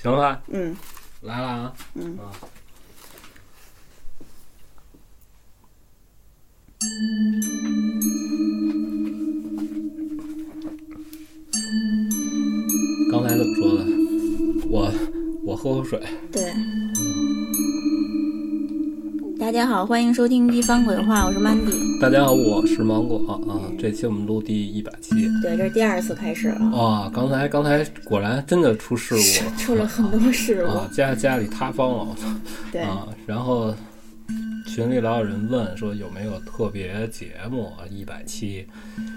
行了吧？嗯来了啊！嗯啊，刚才怎么说的？我我喝口水。对。大家好，欢迎收听《地方鬼话》，我是 Mandy。大家好，我是芒果啊。这期我们录第一百期。对，这是第二次开始了，啊，刚才刚才果然真的出事故了出了很多事故。啊！家家里塌方了，我操！对，啊，然后群里老有人问说有没有特别节目一百期？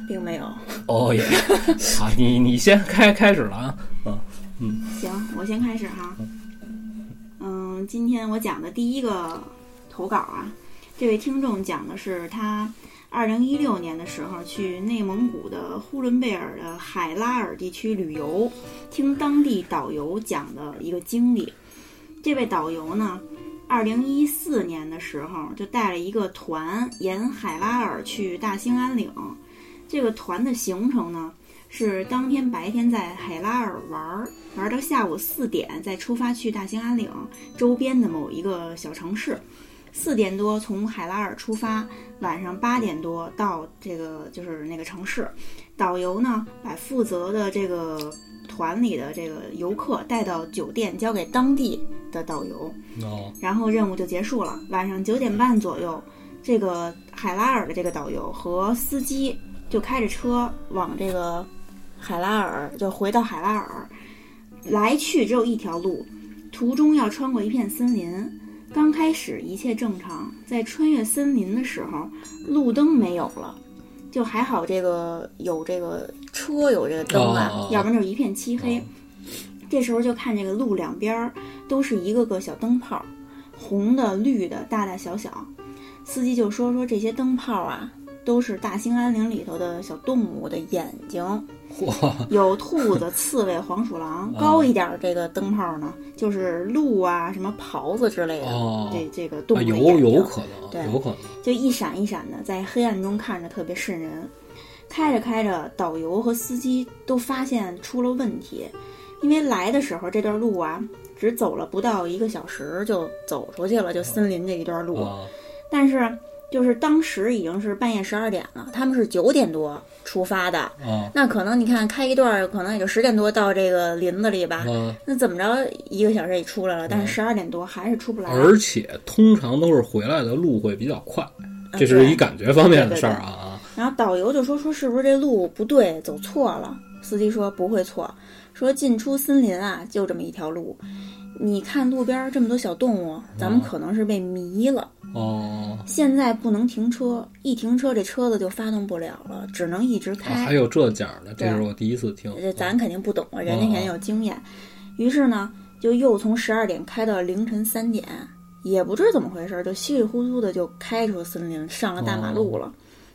并没有。哦耶！好，你你先开开始了啊！嗯嗯，行，我先开始哈。嗯，今天我讲的第一个投稿啊，这位听众讲的是他二零一六年的时候去内蒙古的呼伦贝尔的海拉尔地区旅游，听当地导游讲的一个经历。这位导游呢，二零一四年的时候就带了一个团沿海拉尔去大兴安岭。这个团的行程呢，是当天白天在海拉尔玩儿，玩到下午四点再出发去大兴安岭周边的某一个小城市。四点多从海拉尔出发，晚上八点多到这个就是那个城市。导游呢，把负责的这个团里的这个游客带到酒店，交给当地的导游，哦然后任务就结束了。晚上九点半左右，这个海拉尔的这个导游和司机就开着车往这个海拉尔，就回到海拉尔，来去只有一条路，途中要穿过一片森林。刚开始一切正常，在穿越森林的时候，路灯没有了，就还好这个有这个车有这个灯啊，要不然就是一片漆黑。哦这时候就看这个路两边儿都是一个个小灯泡，红的、绿的，大大小小。司机就说说这些灯泡啊，都是大兴安岭里头的小动物的眼睛，嚯！有兔子、刺猬、黄鼠狼。哦高一点儿这个灯泡呢，就是鹿啊、什么狍子之类的，哦这这个动啊有物的眼睛有可能，对有可能。就一闪一闪的，在黑暗中看着特别瘆人。开着开着，导游和司机都发现出了问题，因为来的时候这段路啊，只走了不到一个小时就走出去了，就森林这一段路。啊但是就是当时已经是半夜十二点了，他们是九点多出发的，啊那可能你看开一段儿，可能也就十点多到这个林子里吧。啊！那怎么着，一个小时也出来了，但是十二点多还是出不来。而且通常都是回来的路会比较快，啊这是一感觉方面的事儿啊啊！然后导游就说说是不是这路不对，走错了？司机说不会错，说进出森林啊就这么一条路。你看路边这么多小动物，咱们可能是被迷了。哦，现在不能停车，一停车这车子就发动不了了，只能一直啊开。还有这讲的，这是我第一次听。这咱肯定不懂啊，人家肯定有经验。于是呢，就又从十二点开到凌晨三点，也不知怎么回事，就稀里糊涂的就开出森林，上了大马路了。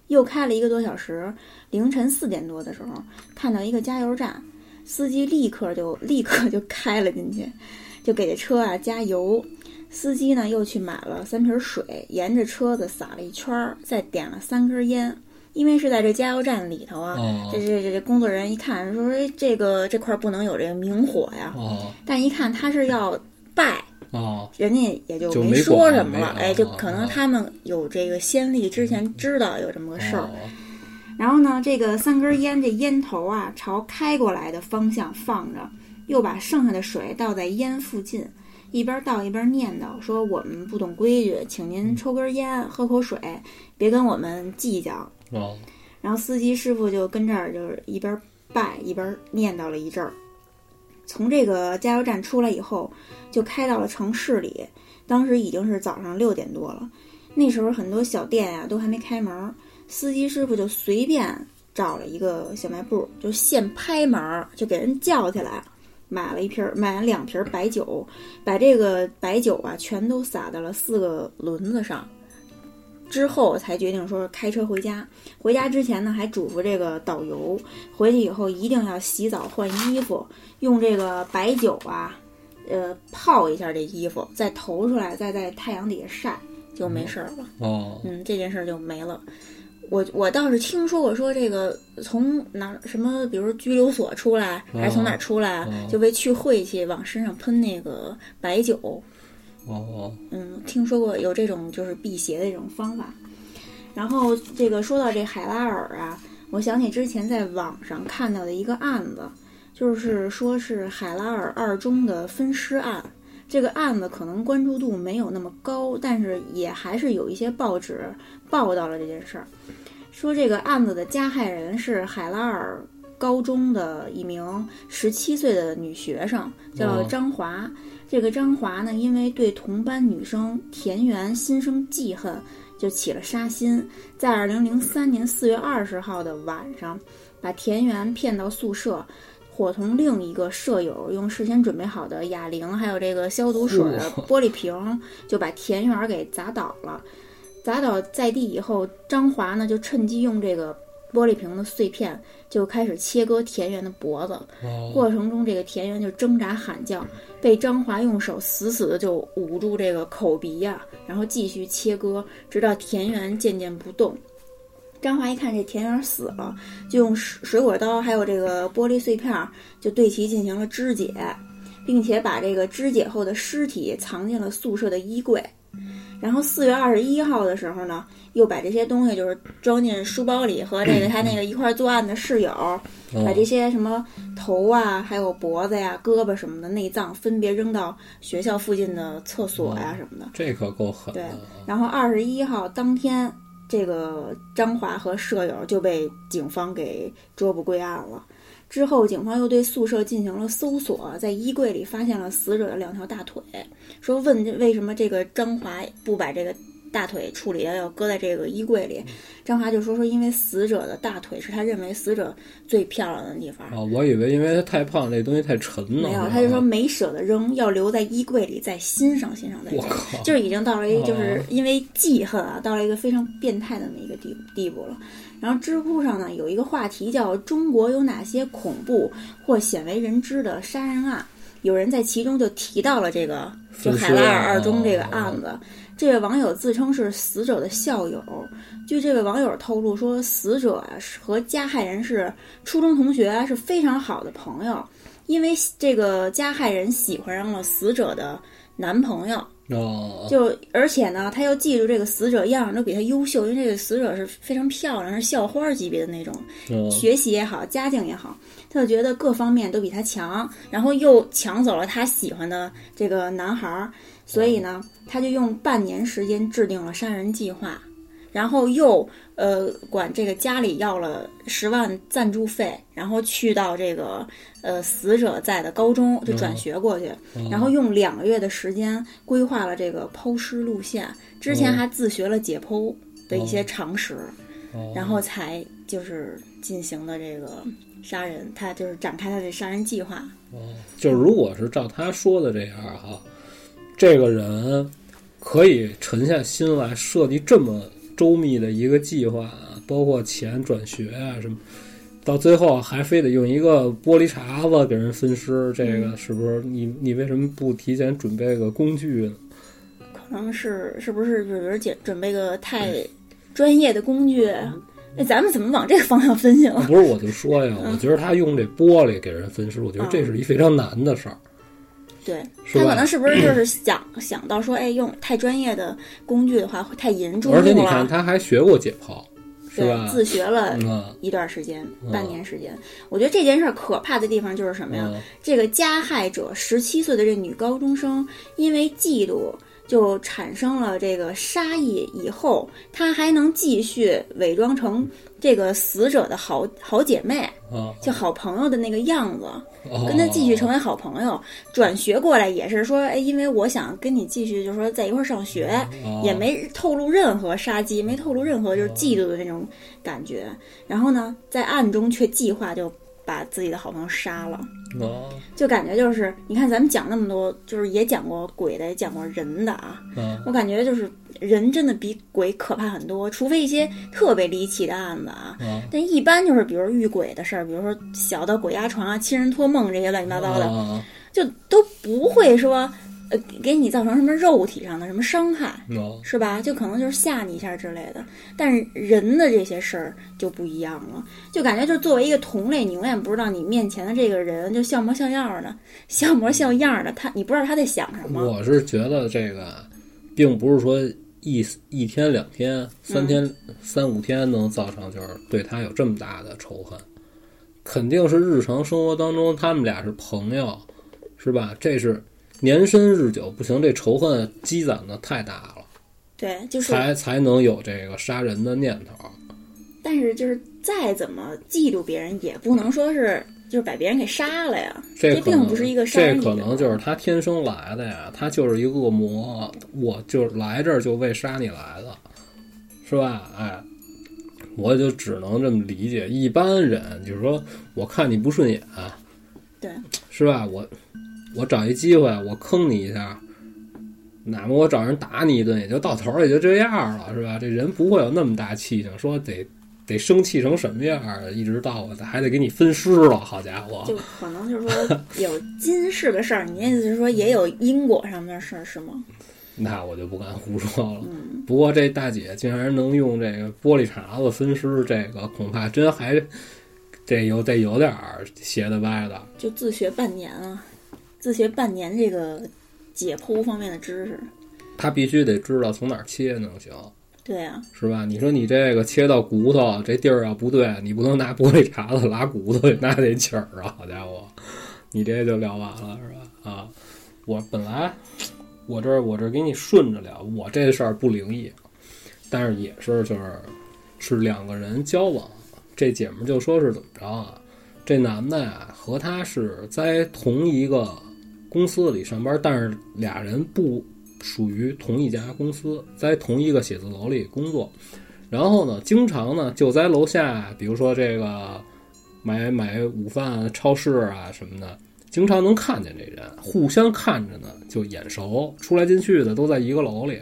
又开了一个多小时，凌晨四点多的时候，看到一个加油站，司机立刻就立刻就开了进去，就给这车啊加油。司机呢又去买了三瓶水，沿着车子撒了一圈儿，再点了三根烟。因为是在这加油站里头啊，哦这这这这工作人员一看说，哎，这个这块儿不能有这个明火呀。哦但一看他是要拜，哦人家也就就没说什么了。没哎，就哦可能哦他们有这个先例，之前知道有这么个事儿。哦然后呢，这个三根烟，这烟头啊朝开过来的方向放着，又把剩下的水倒在烟附近，一边倒一边念叨说：“我们不懂规矩，请您抽根烟，喝口水，别跟我们计较。”哦然后司机师傅就跟这儿就是一边拜一边念叨了一阵儿。从这个加油站出来以后，就开到了城市里。当时已经是早上六点多了，那时候很多小店呀、都还没开门儿。司机师傅就随便找了一个小卖部，就现拍门儿，就给人叫起来，买了一瓶儿，买了两瓶儿白酒，把这个白酒啊全都洒在了四个轮子上。之后才决定说开车回家。回家之前呢，还嘱咐这个导游，回去以后一定要洗澡换衣服，用这个白酒啊，呃，泡一下这衣服，再投出来，再在太阳底下晒，就没事儿了。哦嗯，这件事儿就没了。我我倒是听说过，说这个从哪儿什么，比如说拘留所出来，还是从哪儿出来，哦就为去晦气，往身上喷那个白酒。哦，嗯，听说过有这种就是辟邪的这种方法。然后这个说到这海拉尔啊，我想起之前在网上看到的一个案子，就是说是海拉尔二中的分尸案。这个案子可能关注度没有那么高，但是也还是有一些报纸报道了这件事儿。说这个案子的加害人是海拉尔高中的一名十七岁的女学生，叫哦张华。这个张华呢，因为对同班女生田园心生记恨，就起了杀心。在二零零三年四月二十号的晚上，把田园骗到宿舍，伙同另一个舍友用事先准备好的哑铃还有这个消毒水的玻璃瓶，就把田园给砸倒了。砸倒在地以后，张华呢就趁机用这个玻璃瓶的碎片就开始切割田园的脖子。哦，过程中，这个田园就挣扎喊叫，被张华用手死死的就捂住这个口鼻呀、然后继续切割，直到田园渐渐不动。张华一看这田园死了，就用水水果刀还有这个玻璃碎片儿，就对其进行了肢解，并且把这个肢解后的尸体藏进了宿舍的衣柜。然后四月二十一号的时候呢，又把这些东西就是装进书包里，和这个他那个一块儿作案的室友，把这些什么头啊，还有脖子呀、胳膊什么的内脏分别扔到学校附近的厕所呀什么的。这可够狠对。然后二十一号当天，这个张华和舍友就被警方给捉捕归案了。之后，警方又对宿舍进行了搜索，在衣柜里发现了死者的两条大腿。说问这为什么这个张华不把这个大腿处理了，要搁在这个衣柜里？张华就说说因为死者的大腿是他认为死者最漂亮的地方。啊，我以为因为他太胖，这东西太沉了。没有，他就说没舍得扔，要留在衣柜里再欣赏欣赏再扔。我靠，就是已经到了一个就是因为记恨啊，到了一个非常变态的那么一个地地步了。然后知乎上呢有一个话题叫“中国有哪些恐怖或鲜为人知的杀人案”，有人在其中就提到了这个就海拉尔二中这个哦案子。这位网友自称是死者的校友，据这位网友透露说，死者啊是和加害人是初中同学，是非常好的朋友。因为这个加害人喜欢上了死者的男朋友，哦，就而且呢，他又记住这个死者样儿都比他优秀，因为这个死者是非常漂亮，是校花级别的那种，哦。学习也好，家境也好，他就觉得各方面都比他强，然后又抢走了他喜欢的这个男孩儿，所以呢，他就用半年时间制定了杀人计划，然后又呃管这个家里要了十万赞助费，然后去到这个呃死者在的高中就转学过去，然后用两个月的时间规划了这个抛尸路线，之前还自学了解剖的一些常识。哦然后才就是进行的这个杀人，他就是展开他的杀人计划。就是如果是照他说的这样哈，这个人可以沉下心来设计这么周密的一个计划啊，包括钱转学啊什么，到最后还非得用一个玻璃碴子给人分尸，这个是不是你你为什么不提前准备个工具呢？可能是是不是就是有人准准备个太专业的工具？那咱们怎么往这个方向分析了？不是我就说呀，我觉得他用这玻璃给人分尸，我觉得这是一非常难的事儿。对他可能是不是就是想想到说，哎，用太专业的工具的话会太引人注而且你看，他还学过解剖，是对吧，？自学了嗯一段时间，嗯半年时间。我觉得这件事儿可怕的地方就是什么呀？嗯这个加害者十七岁的这女高中生，因为嫉妒就产生了这个杀意，以后她还能继续伪装成这个死者的好好姐妹，啊，就好朋友的那个样子，哦跟她继续成为好朋友。转学过来也是说，哎，因为我想跟你继续，就是说在一块儿上学，哦也没透露任何杀机，没透露任何就是嫉妒的那种感觉。然后呢，在暗中却计划就把自己的好朋友杀了。哦，就感觉就是，你看咱们讲那么多，就是也讲过鬼的，也讲过人的啊。嗯我感觉就是人真的比鬼可怕很多，除非一些特别离奇的案子啊。啊但一般就是，比如遇鬼的事儿，比如说小到鬼压床啊、亲人托梦这些乱七八糟的，啊就都不会说呃给你造成什么肉体上的什么伤害，哦，是吧？就可能就是吓你一下之类的。但是人的这些事儿就不一样了，就感觉就作为一个同类，你永远不知道你面前的这个人就像模像样的，像模像样的，他你不知道他在想什么。我是觉得这个并不是说一一天两天、三天、三五天能造成就是对他有这么大的仇恨，肯定是日常生活当中他们俩是朋友，是吧？这是年深日久，不行，这仇恨积攒的太大了，对，就是，才才能有这个杀人的念头。但是就是再怎么嫉妒别人，也不能说是就是把别人给杀了呀。这这并不是一个杀这可能就是他天生来的呀，他就是一个恶魔，我就来这儿就为杀你来的，是吧？哎，我就只能这么理解。一般人就是说，我看你不顺眼，对，是吧？我我找一机会，我坑你一下，哪怕我找人打你一顿，也就到头儿也就这样了，是吧？这人不会有那么大气性，说得得生气成什么样儿，一直到我还得给你分尸了，好家伙！就可能就是说有今世的事儿，你意思是说也有因果上面的事儿是吗？那我就不敢胡说了。嗯，不过这大姐竟然能用这个玻璃碴子分尸，这个恐怕真还这有得有点儿斜的歪的。就自学半年啊，自学半年这个解剖方面的知识。他必须得知道从哪儿切能行，对啊，是吧？你说你这个切到骨头这地儿要不对，你不能拿玻璃碴子拉骨头，那得气儿啊！好家伙，你这就聊完了是吧？啊，我本来我这儿我这儿给你顺着聊，我这事儿不灵异，但是也是就是是两个人交往，这姐们儿就说是怎么着啊？这男的呀和她是在同一个公司里上班，但是俩人不属于同一家公司，在同一个写字楼里工作。然后呢，经常呢就在楼下，比如说这个买买午饭、超市啊什么的，经常能看见这人，互相看着呢就眼熟，出来进去的都在一个楼里。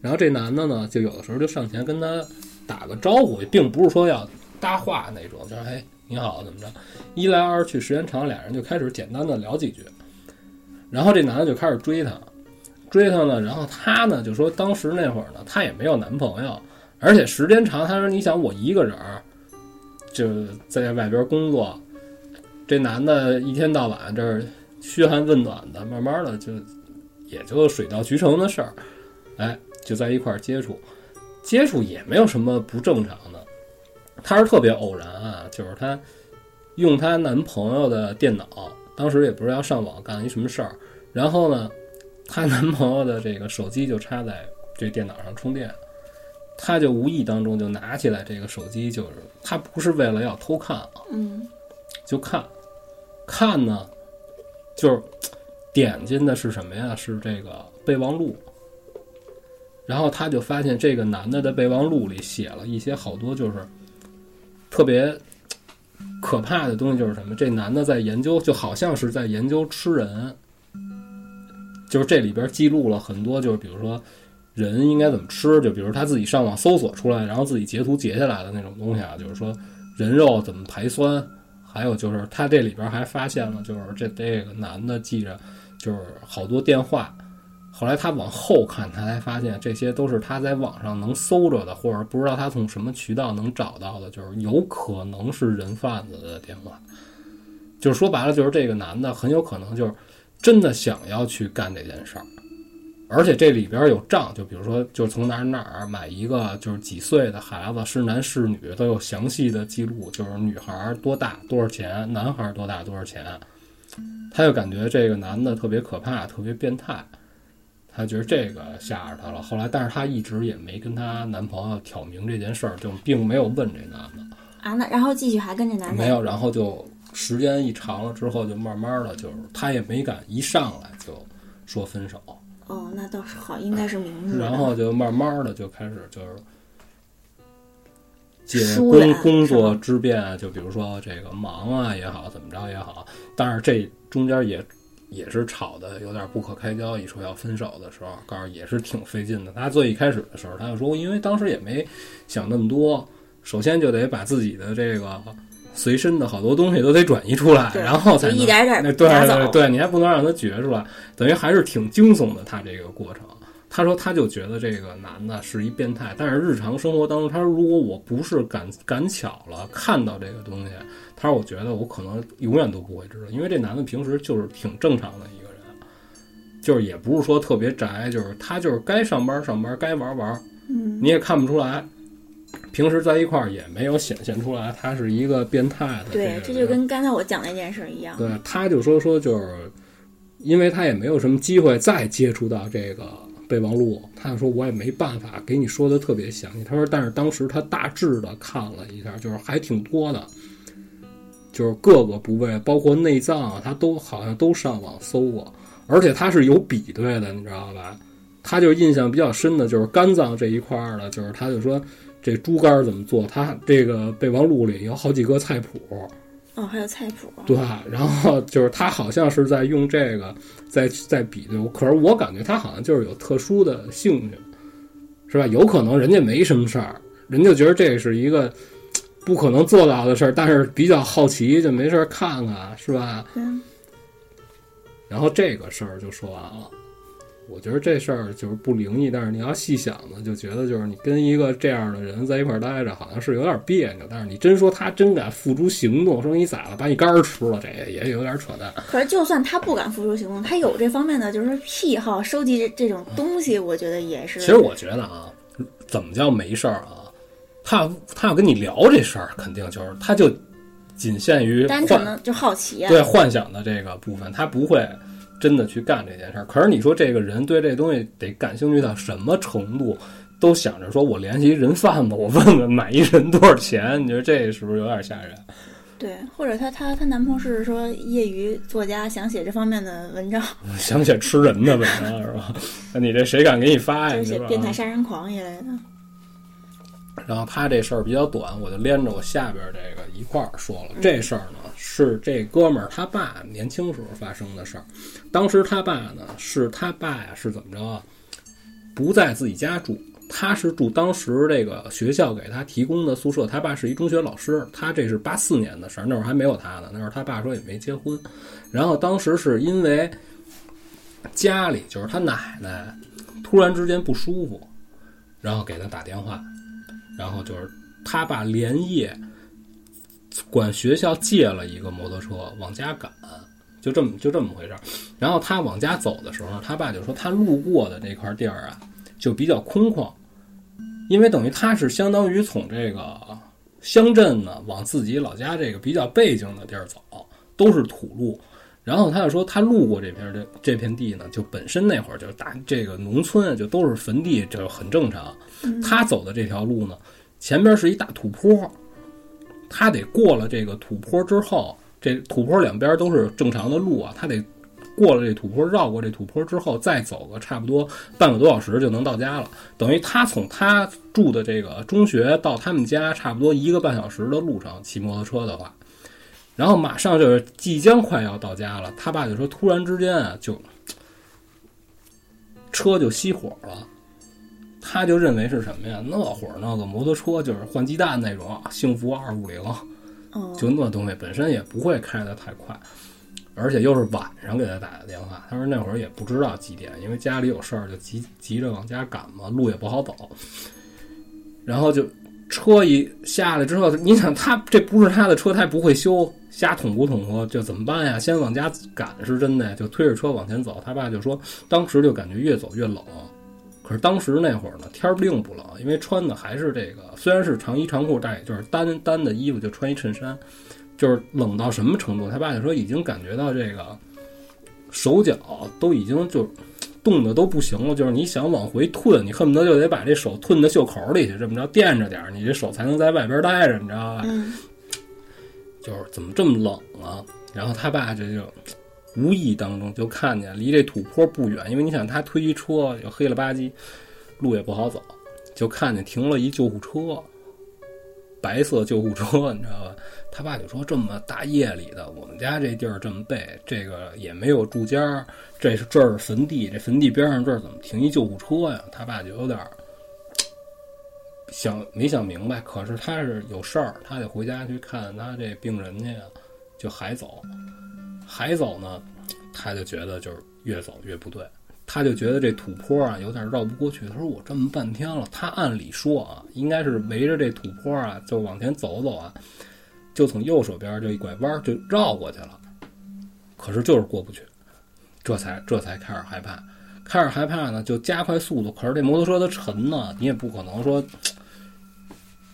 然后这男的呢，就有的时候就上前跟他打个招呼，并不是说要搭话那种，就是哎你好怎么着，一来二去时间长，俩人就开始简单的聊几句。然后这男的就开始追她，追她呢，然后她呢就说当时那会儿呢，她也没有男朋友，而且时间长，她说你想我一个人儿就在外边工作，这男的一天到晚这儿嘘寒问暖的，慢慢的就也就水到渠成的事儿，哎，就在一块儿接触，接触也没有什么不正常的，她是特别偶然啊，就是她用她男朋友的电脑，当时也不是要上网干一什么事儿，然后呢，她男朋友的这个手机就插在这电脑上充电，她就无意当中就拿起来这个手机，就是她不是为了要偷看啊，嗯，就看，看呢，就是点进的是什么呀？是这个备忘录。然后她就发现这个男的的备忘录里写了一些好多就是特别可怕的东西，就是什么？这男的在研究，就好像是在研究吃人，就是这里边记录了很多，就是比如说人应该怎么吃，就比如他自己上网搜索出来，然后自己截图截下来的那种东西啊，就是说人肉怎么排酸，还有就是他这里边还发现了，就是这这个男的记着就是好多电话。后来他往后看，他才发现这些都是他在网上能搜着的，或者不知道他从什么渠道能找到的，就是有可能是人贩子的电话。就是说白了，就是这个男的很有可能就是真的想要去干这件事儿，而且这里边有账，就比如说，就是从哪儿哪儿买一个就是几岁的孩子，是男是女都有详细的记录，就是女孩多大多少钱，男孩多大多少钱。他就感觉这个男的特别可怕，特别变态。她觉得这个吓着她了。后来，但是她一直也没跟她男朋友挑明这件事儿，就并没有问这男的，啊，那然后继续还跟这男的没有。然后就时间一长了之后，就慢慢的就是她也没敢一上来就说分手，哦，那倒是好，应该是明日的。然后就慢慢的就开始就是借工工作之便，就比如说这个忙啊也好，怎么着也好，但是这中间也也是吵的有点不可开交。一说要分手的时候，告诉也是挺费劲的。他最一开始的时候，他就说，因为当时也没想那么多，首先就得把自己的这个随身的好多东西都得转移出来，然后才能一点点那对对对，你还不能让他觉出来，等于还是挺惊悚的。他这个过程，他说他就觉得这个男的是一变态，但是日常生活当中，他说如果我不是赶赶巧了看到这个东西，他说我觉得我可能永远都不会知道，因为这男的平时就是挺正常的一个人，就是也不是说特别宅，就是他就是该上班上班，该玩玩，嗯你也看不出来。平时在一块儿也没有显现出来，他是一个变态的。对，这就跟刚才我讲那件事一样。对，他就说说就是，因为他也没有什么机会再接触到这个备忘录，他就说我也没办法给你说的特别详细。他说，但是当时他大致的看了一下，就是还挺多的，就是各个部位，包括内脏啊，他都好像都上网搜过，而且他是有比对的，你知道吧？他就印象比较深的就是肝脏这一块儿的，就是他就说这猪肝怎么做，他这个备忘录里有好几个菜谱。哦，还有菜谱。对，然后就是他好像是在用这个在在比对，可是我感觉他好像就是有特殊的兴趣，是吧？有可能人家没什么事儿，人家觉得这是一个不可能做到的事儿，但是比较好奇，就没事儿看看，是吧？嗯然后这个事儿就说完了。我觉得这事儿就是不灵异，但是你要细想呢，就觉得就是你跟一个这样的人在一块儿待着，好像是有点别扭。但是你真说他真敢付诸行动，说你咋了把你肝儿吃了，这也有点扯淡。可是，就算他不敢付诸行动，他有这方面的就是癖好，收集这这种东西，我觉得也是。其实我觉得啊，怎么叫没事儿啊？他他要跟你聊这事儿，肯定就是他就仅限于单纯的就好奇啊。对幻想的这个部分，他不会真的去干这件事儿。可是你说这个人对这东西得感兴趣到什么程度，都想着说我联系一人贩子，我问问买一人多少钱？你觉得这是不是有点吓人？对，或者她她她男朋友是说业余作家，想写这方面的文章，想写吃人的文章是吧？那你这谁敢给你发呀？就是写变态杀人狂一类的。然后他这事儿比较短，我就连着我下边这个一块儿说了。这事儿呢是这哥们儿他爸年轻时候发生的事儿。当时他爸呢是他爸呀是怎么着啊？不在自己家住，他是住当时这个学校给他提供的宿舍。他爸是一中学老师，他这是八四年的事儿，那会儿还没有他呢。那会儿他爸说也没结婚。然后当时是因为家里就是他奶奶突然之间不舒服，然后给他打电话。然后就是他爸连夜管学校借了一个摩托车往家赶，就这么就这么回事儿。然后他往家走的时候，他爸就说他路过的那块地儿啊，就比较空旷，因为等于他是相当于从这个乡镇呢往自己老家这个比较背景的地儿走，都是土路。然后他就说，他路过这片这这片地呢，就本身那会儿就是大这个农村就都是坟地，就很正常。他走的这条路呢，前边是一大土坡，他得过了这个土坡之后，这土坡两边都是正常的路啊，他得过了这土坡，绕过这土坡之后，再走个差不多半个多小时就能到家了。等于他从他住的这个中学到他们家，差不多一个半小时的路程，骑摩托车的话。然后马上就是即将快要到家了，他爸就说，突然之间啊，就车就熄火了。他就认为是什么呀？那会儿那个摩托车就是换鸡蛋那种，幸福二五零，哦，就那东西本身也不会开得太快，而且又是晚上给他打的电话。他说那会儿也不知道几点，因为家里有事儿，就急急着往家赶嘛，路也不好走。然后就车一下来之后，你想他这不是他的车，他也不会修，瞎捅咕捅咕，就怎么办呀？先往家赶是真的，就推着车往前走。他爸就说，当时就感觉越走越冷。可是当时那会儿呢，天并不冷，因为穿的还是这个，虽然是长衣长裤，但也就是单单的衣服，就穿一衬衫，就是冷到什么程度？他爸就说已经感觉到这个手脚都已经就冻得都不行了，就是你想往回退，你恨不得就得把这手吞到袖口里去，这么着垫着点儿，你这手才能在外边待着，你知道吧？嗯，就是怎么这么冷啊？然后他爸这就无意当中就看见离这土坡不远，因为你想他推一车又黑了吧唧，路也不好走，就看见停了一救护车，白色救护车，你知道吧？他爸就说这么大夜里的，我们家这地儿这么背，这个也没有住家，这是这儿坟地，这坟地边上这儿怎么停一救护车呀？他爸就有点想没想明白，可是他是有事儿，他得回家去看他这病人去呀，就还走，还走呢，他就觉得就是越走越不对，他就觉得这土坡啊有点绕不过去。他说我这么半天了，他按理说啊，应该是围着这土坡啊就往前走走啊，就从右手边就一拐弯就绕过去了，可是就是过不去，这才这才开始害怕。开始害怕呢，就加快速度。可是这摩托车它沉呢，你也不可能说，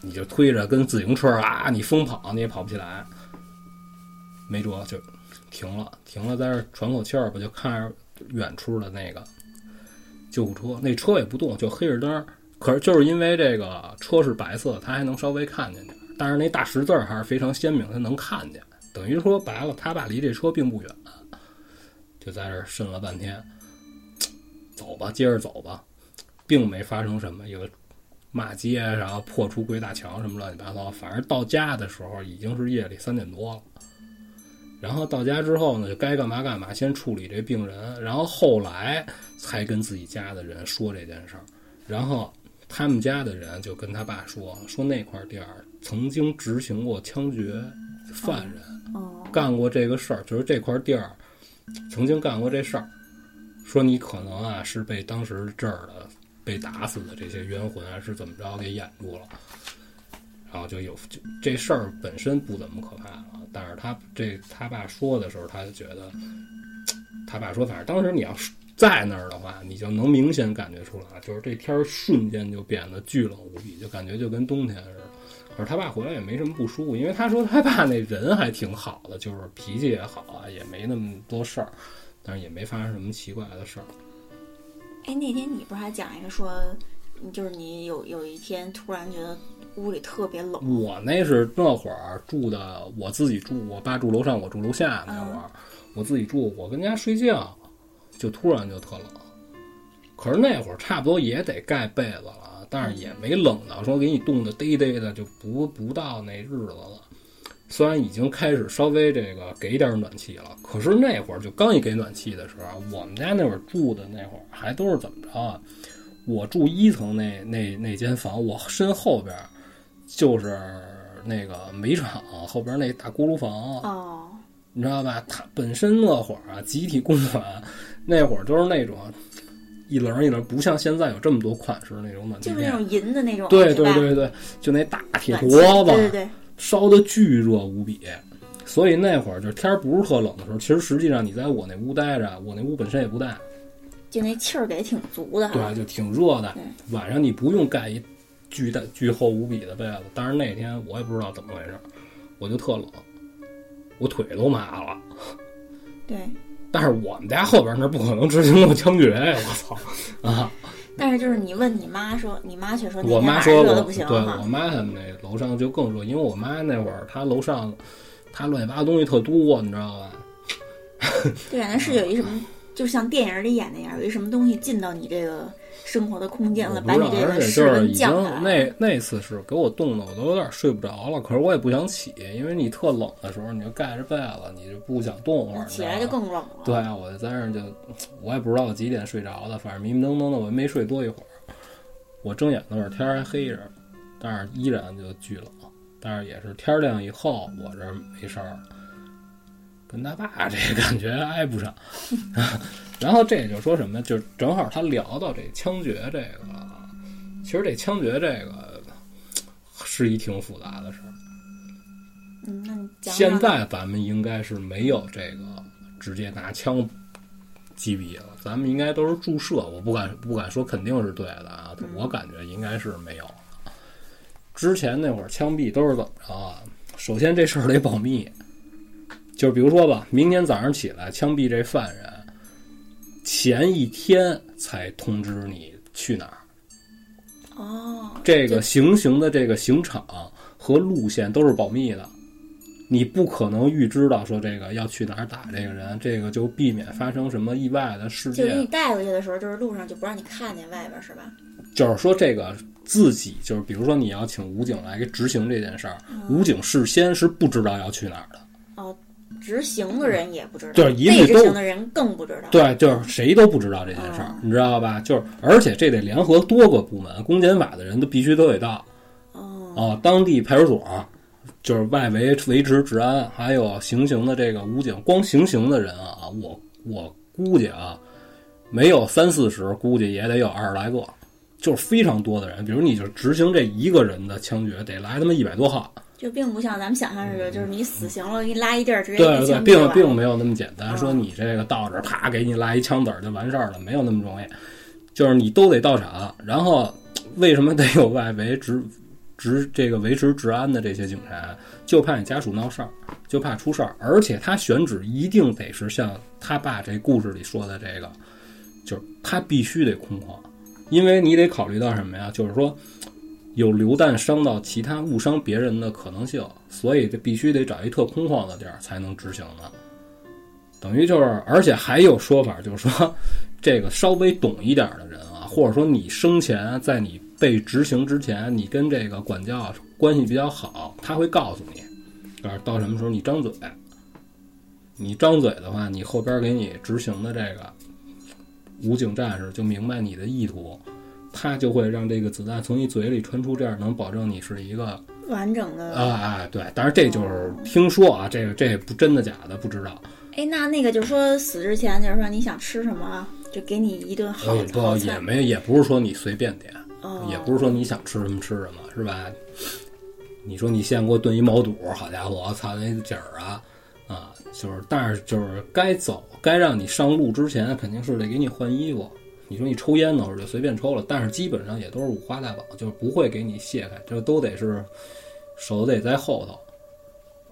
你就推着跟自行车啊，你疯跑你也跑不起来。没辙，就停了，停了，在这喘口气儿吧。就看着远处的那个救护车，那车也不动，就黑着灯。可是就是因为这个车是白色，他还能稍微看见点。但是那大十字还是非常鲜明，他能看见。等于说白了，他爸离这车并不远，就在这儿渗了半天。走吧，接着走吧，并没发生什么，有骂街，然后破除鬼大墙什么乱七八糟。反正到家的时候已经是夜里三点多了。然后到家之后呢，就该干嘛干嘛，先处理这病人，然后后来才跟自己家的人说这件事儿。然后他们家的人就跟他爸说，说那块地儿曾经执行过枪决犯人，干过这个事儿，就是这块地儿曾经干过这事儿。说你可能啊是被当时这儿的被打死的这些冤魂啊是怎么着给掩住了，然后就有这这事儿本身不怎么可怕了，但是他这他爸说的时候，他就觉得，他爸说反正当时你要是在那儿的话，你就能明显感觉出来，就是这天儿瞬间就变得巨冷无比，就感觉就跟冬天似的。可是他爸回来也没什么不舒服，因为他说他爸那人还挺好的，就是脾气也好啊，也没那么多事儿。但是也没发生什么奇怪的事儿。哎，那天你不是还讲一个说，就是你有有一天突然觉得屋里特别冷。我那是那会儿住的，我自己住，我爸住楼上，我住楼下那会儿，我自己住，我跟家睡觉，就突然就特冷。可是那会儿差不多也得盖被子了，但是也没冷到说给你冻得嘚嘚的，就不不到那日子了。虽然已经开始稍微这个给点暖气了，可是那会儿就刚一给暖气的时候，我们家那会儿住的那会儿还都是怎么着啊？我住一层那那那间房，我身后边就是那个煤厂后边那大锅炉房哦，你知道吧？它本身那会儿啊，集体供暖，那会儿都是那种一棱一棱，不像现在有这么多款式那种暖气就是那种银的那种，对对对对，就那大铁坨子，对对对。烧的巨热无比，所以那会儿就天儿不是特冷的时候，其实实际上你在我那屋待着，我那屋本身也不大，就那气儿给挺足的，对，就挺热的。晚上你不用盖一巨大巨厚无比的被子，但是那天我也不知道怎么回事，我就特冷，我腿都麻了。对，但是我们家后边那不可能执行过枪决呀！我操啊！但是就是你问你妈说，你妈却说我妈说热的不行对我妈他们那楼上就更热，因为我妈那会儿她楼上，她乱七八糟东西特多，你知道吧？对，那是有一什么，就像电影里演那样，有一什么东西进到你这个。生活的空间了，把你这个室温降下来。那那次是给我冻的，我都有点睡不着了。可是我也不想起，因为你特冷的时候，你就盖着被子，你就不想动会儿。起来就更冷了。对啊，我就在那儿就，我也不知道我几点睡着的，反正迷迷瞪瞪的，我没睡多一会儿。我睁眼的时候天还黑着，但是依然就巨冷。但是也是天亮以后，我这没事儿。跟他爸这感觉挨不上，然后这也就说什么，就是正好他聊到这枪决这个，其实这枪决这个是一挺复杂的事儿。嗯，那你现在咱们应该是没有这个直接拿枪击毙了，咱们应该都是注射。我不敢不敢说肯定是对的啊，我感觉应该是没有。之前那会儿枪毙都是怎么着啊？首先这事儿得保密。就是比如说吧，明天早上起来枪毙这犯人，前一天才通知你去哪儿。哦，这个行刑的这个刑场和路线都是保密的，你不可能预知到说这个要去哪儿打这个人，这个就避免发生什么意外的事件。就给你带回去的时候，就是路上就不让你看见外边，是吧？就是说这个自己就是，比如说你要请武警来执行这件事儿，武警事先是不知道要去哪儿的。哦。执行的人也不知道，就是一律执行的人更不知道。对，就是谁都不知道这件事儿，你知道吧？就是而且这得联合多个部门，公检法的人都必须都得到。啊，当地派出所就是外围维持治安，还有行刑的这个武警，光行刑的人啊，我我估计啊，没有三四十，估计也得有二十来个，就是非常多的人。比如你就执行这一个人的枪决，得来他妈一百多号。就并不像咱们想象似的，就是你死刑了，给你拉一地儿，直接对对，给枪毙并并没有那么简单。啊说你这个到这儿，啪给你拉一枪子儿就完事儿了，没有那么容易。就是你都得到场，然后为什么得有外围执执这个维持治安的这些警察？就怕你家属闹事儿，就怕出事儿。而且他选址一定得是像他爸这故事里说的这个，就是他必须得空旷，因为你得考虑到什么呀？就是说。有流弹伤到其他误伤别人的可能性，所以这必须得找一特空旷的地儿才能执行呢。等于就是，而且还有说法，就是说，这个稍微懂一点的人啊，或者说你生前在你被执行之前，你跟这个管教关系比较好，他会告诉你，告诉到什么时候你张嘴，你张嘴的话，你后边给你执行的这个武警战士就明白你的意图。他就会让这个子弹从你嘴里穿出，这样能保证你是一个完整的。啊啊对，当然这就是听说啊，这个这不真的假的不知道。哎，那那个就是说死之前，就是说你想吃什么啊，就给你一顿好呃不好也。没也不是说你随便点，哦，也不是说你想吃什么吃什么，是吧？你说你现在给我炖一毛肚，好家伙，我操那劲儿啊啊！就是，但是就是该走该让你上路之前，肯定是得给你换衣服。你说你抽烟的会儿就随便抽了，但是基本上也都是五花大绑，就是不会给你卸开，这都得是手得在后头，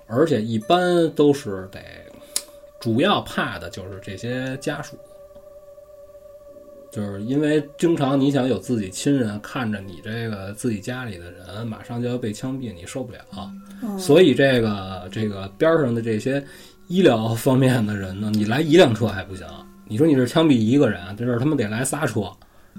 而且一般都是得主要怕的就是这些家属，就是因为经常你想有自己亲人看着你这个自己家里的人马上就要被枪毙，你受不了，嗯所以这个这个边上的这些医疗方面的人呢，你来一辆车还不行。你说你这枪毙一个人，这事儿他妈得来仨车。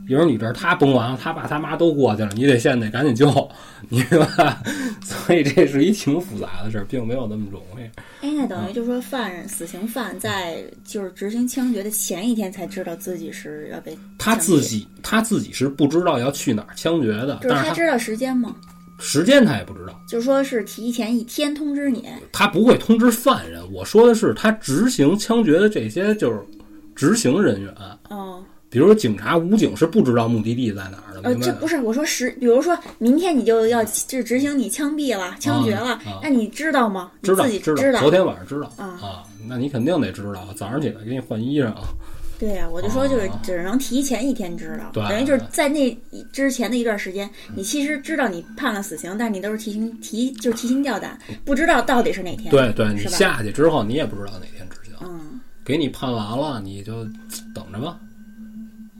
比如你这儿他崩完了，他爸他妈都过去了，你得现在得赶紧救，你是吧？所以这是一挺复杂的事儿，并没有那么容易。哎，那等于就是说，犯人死刑犯在就是执行枪决的前一天才知道自己是要被他自己他自己是不知道要去哪儿枪决的，就是他他知道时间吗？时间他也不知道，就是说是提前一天通知你。他不会通知犯人。我说的是他执行枪决的这些就是执行人员，哦，比如说警察、武警是不知道目的地在哪儿的，呃？这不是我说实，比如说明天你就要就执行你枪毙了、枪决了，啊那你知道吗？你知道自己知道。昨天晚上知道啊那你肯定得知道，早上起来给你换衣裳。对呀、我就说就是哦只能提前一天知道，对等于就是在那之前的一段时间，你其实知道你判了死刑，但是你都是提心提就是提心吊胆，不知道到底是哪天。对对，你下去之后你也不知道哪天执行，嗯，给你判完了你就等着吧。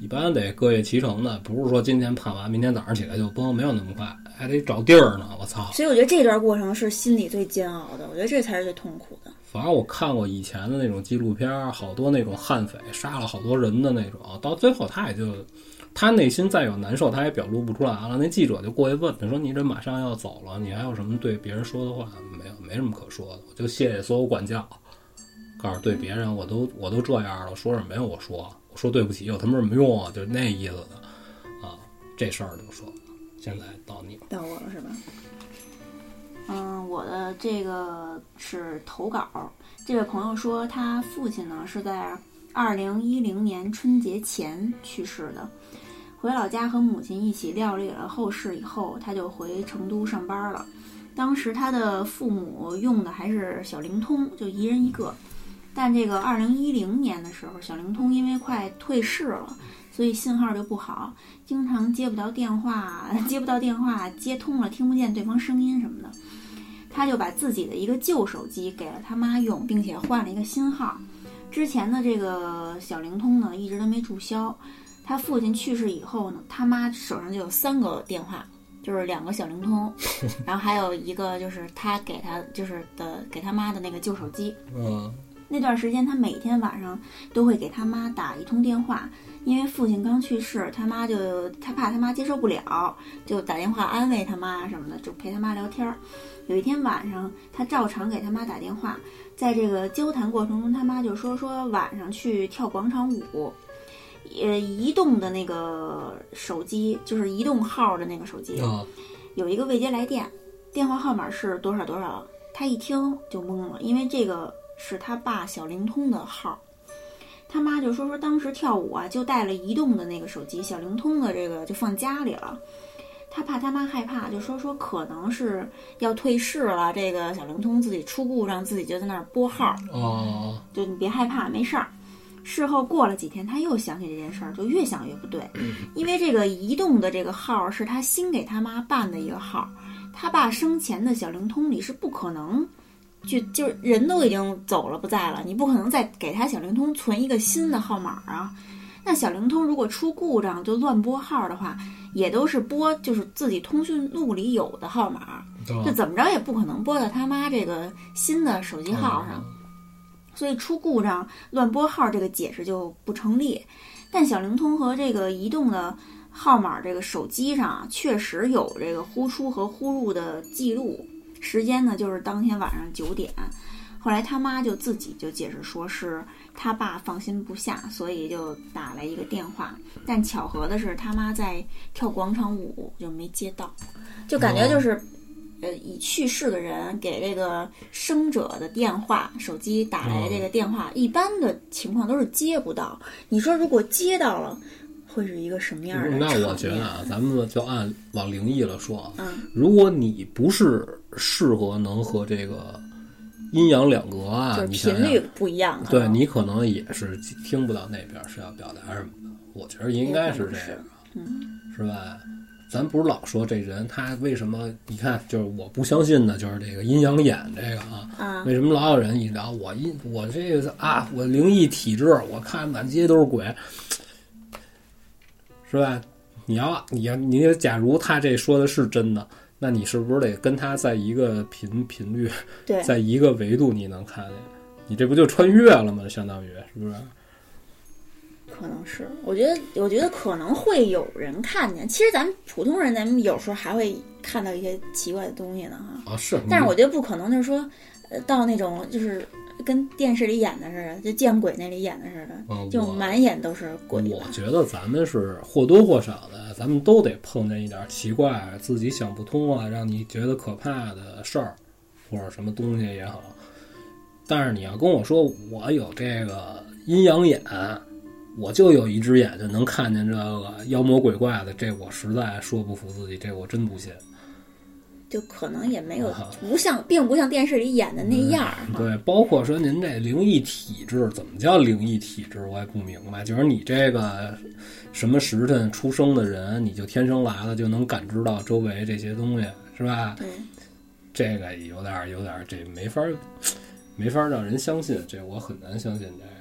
一般得各业齐成的，不是说今天判完，明天早上起来就崩，没有那么快，还得找地儿呢。我操！所以我觉得这段过程是心里最煎熬的，我觉得这才是最痛苦的。反正我看过以前的那种纪录片，好多那种悍匪杀了好多人的那种，到最后他也就他内心再有难受，他也表露不出来了。那记者就过去问他说：“你这马上要走了，你还有什么对别人说的话？没有，没什么可说的。我就谢谢所有管教，告诉对别人我都我都这样了，说什么呀？我说我说对不起，有他妈什么用啊？就那意思的啊。这事儿就说，现在到你了。到我了是吧？嗯，我的这个是投稿。这位朋友说，他父亲呢是在二零一零年春节前去世的。回老家和母亲一起料理了后事以后，他就回成都上班了。当时他的父母用的还是小灵通，就一人一个。但这个二零一零年的时候，小灵通因为快退市了，所以信号就不好，经常接不到电话，接不到电话，接通了听不见对方声音什么的。他就把自己的一个旧手机给了他妈用，并且换了一个新号。之前的这个小灵通呢，一直都没注销。他父亲去世以后呢，他妈手上就有三个电话，就是两个小灵通，然后还有一个就是他给他就是的给他妈的那个旧手机。嗯那段时间，他每天晚上都会给他妈打一通电话，因为父亲刚去世，他妈就他怕他妈接受不了，就打电话安慰他妈什么的，就陪他妈聊天儿。有一天晚上，他照常给他妈打电话，在这个交谈过程中，他妈就说说晚上去跳广场舞，呃，移动的那个手机就是移动号的那个手机，啊有一个未接来电，电话号码是多少多少，他一听就懵了，因为这个是他爸小灵通的号。他妈就说说当时跳舞啊，就带了移动的那个手机，小灵通的这个就放家里了。他怕他妈害怕，就说说可能是要退市了，这个小灵通自己出故障，自己就在那儿拨号。哦，就你别害怕，没事儿。事后过了几天，他又想起这件事儿，就越想越不对，因为这个移动的这个号是他新给他妈办的一个号，他爸生前的小灵通里是不可能，就就是人都已经走了不在了，你不可能再给他小灵通存一个新的号码啊。那小灵通如果出故障就乱拨号的话，也都是拨就是自己通讯录里有的号码，就怎么着也不可能拨到他妈这个新的手机号上。所以出故障乱拨号这个解释就不成立，但小灵通和这个移动的号码这个手机上确实有这个呼出和呼入的记录，时间呢就是当天晚上九点。后来他妈就自己就解释说是他爸放心不下，所以就打了一个电话，但巧合的是他妈在跳广场舞就没接到，就感觉就是。呃，已去世的人给这个生者的电话手机打来这个电话，一般的情况都是接不到。你说如果接到了，会是一个什么样的？那我觉得啊，咱们就按往灵异了说啊，如果你不是适合能和这个阴阳两隔啊，就是频率不一样，对你可能也是听不到那边是要表达什么的。我觉得应该是这样，嗯，是吧？咱不是老说这人他为什么？你看，就是我不相信的，就是这个阴阳眼这个啊。为什么老有人一聊我阴我这个啊，我灵异体质，我看满街都是鬼，是吧？你要你要你假如他这说的是真的，那你是不是得跟他在一个频 频率，在一个维度你能看见？你这不就穿越了吗？相当于是不是？可能是，我觉得，我觉得可能会有人看见。其实咱们普通人，咱们有时候还会看到一些奇怪的东西呢，哈。啊，是。但是我觉得不可能，就是说，呃，到那种就是跟电视里演的似的，就见鬼那里演的似的，就满眼都是鬼。我觉得咱们是或多或少的，咱们都得碰见一点奇怪、自己想不通啊，让你觉得可怕的事儿，或者什么东西也好。但是你要跟我说，我有这个阴阳眼。我就有一只眼睛能看见这个妖魔鬼怪的，这我实在说不服自己，这我真不信。就可能也没有不像，并不像电视里演的那样。对，包括说您这灵异体质，怎么叫灵异体质？我也不明白。就是你这个什么时辰出生的人，你就天生来了就能感知到周围这些东西，是吧？对。这个有点有点，这没法没法让人相信，这我很难相信这。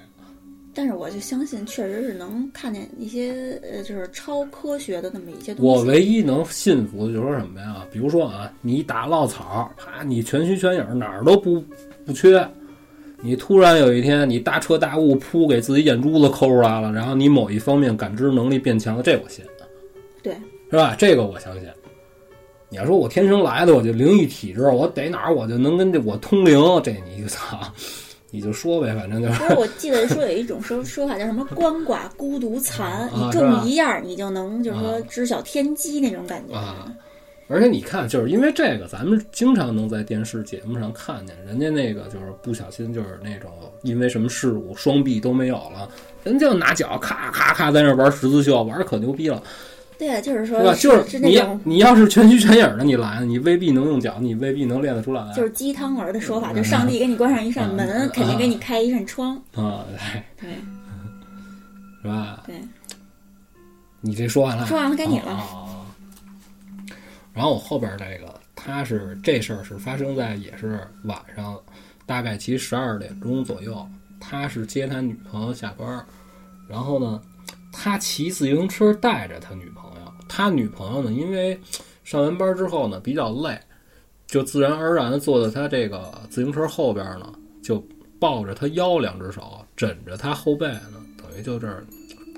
但是我就相信，确实是能看见一些呃，就是超科学的那么一些东西。我唯一能信服的就是说什么呀？比如说啊，你打落草，啪，你全虚全影，哪儿都不不缺。你突然有一天，你大彻大悟，噗，给自己眼珠子抠出来了，然后你某一方面感知能力变强了，这我信。对，是吧？这个我相信。你要说我天生来的，我就灵异体质，我逮哪儿我就能跟这我通灵，这你就操。你就说呗，反正就是。不是，我记得说有一种说说法叫什么“鳏寡孤独残”，你中一样，你就能就是说知晓天机那种感觉。啊，而且你看，就是因为这个，咱们经常能在电视节目上看见人家那个，就是不小心就是那种因为什么事故双臂都没有了，人就拿脚咔咔咔在那玩十字绣，玩可牛逼了。对，就是说，对吧？就是你，你要是全虚全影的，你来，你未必能用脚，你未必能练得出来。就是鸡汤儿的说法，就上帝给你关上一扇门，肯定给你开一扇窗。啊，对，对，是吧？对。你这说完了？说完了，该你了。然后我后边这个，他是这事儿是发生在也是晚上，大概其十二点钟左右，他是接他女朋友下班，然后呢。他骑自行车带着他女朋友，他女朋友呢，因为上完班之后呢比较累，就自然而然的坐在他这个自行车后边呢，就抱着他腰，两只手枕着他后背呢，等于就这儿。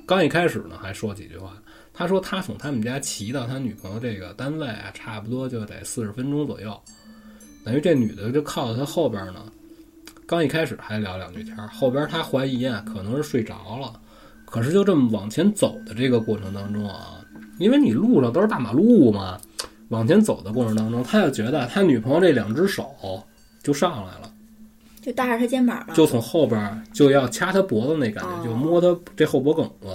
刚一开始呢还说几句话，他说他从他们家骑到他女朋友这个单位啊，差不多就得四十分钟左右，等于这女的就靠在他后边呢。刚一开始还聊两句天，后边他怀疑啊可能是睡着了。可是就这么往前走的这个过程当中啊，因为你路上都是大马路嘛，往前走的过程当中，他就觉得他女朋友这两只手就上来了，就搭着他肩膀了，就从后边就要掐他脖子那感觉，哦就摸他这后脖梗子。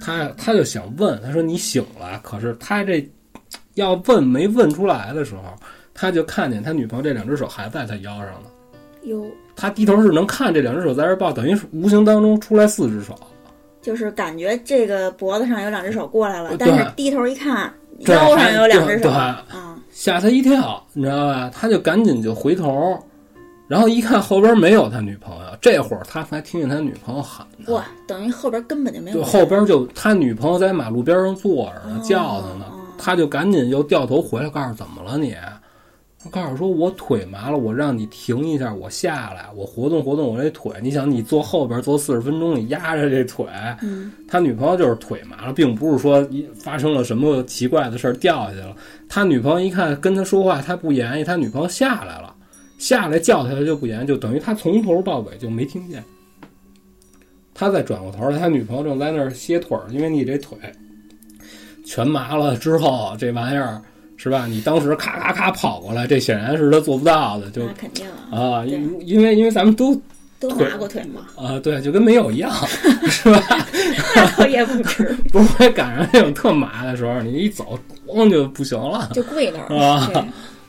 他他就想问，他说你醒了，可是他这要问没问出来的时候，他就看见他女朋友这两只手还在他腰上呢。哟，他低头是能看这两只手在这儿抱，等于是无形当中出来四只手。就是感觉这个脖子上有两只手过来了，呃但是低头一看，腰上有两只手，对吓他一跳，你知道吧？他就赶紧就回头，然后一看后边没有他女朋友，这会儿他才听见他女朋友喊他。哇，等于后边根本就没有就，后边就他女朋友在马路边上坐着呢，哦叫他呢哦，他就赶紧又掉头回来，告诉怎么了你？我告诉说我腿麻了，我让你停一下，我下来，我活动活动我这腿。你想你坐后边坐四十分钟，你压着这腿，嗯，他女朋友就是腿麻了，并不是说发生了什么奇怪的事儿掉下去了。他女朋友一看跟他说话，他不言语，他女朋友下来了，下来叫他就不言语，就等于他从头到尾就没听见。他再转过头来，他女朋友正在那儿歇腿儿，因为你这腿全麻了之后，这玩意儿是吧？你当时咔咔咔跑过来，这显然是他做不到的，就那肯定啊，啊，因因为因为咱们都都腿拿过腿嘛，啊，对，就跟没有一样，是吧？那也不止，不会赶上那种特麻的时候，你一走，咣就不行了。就跪那儿啊了，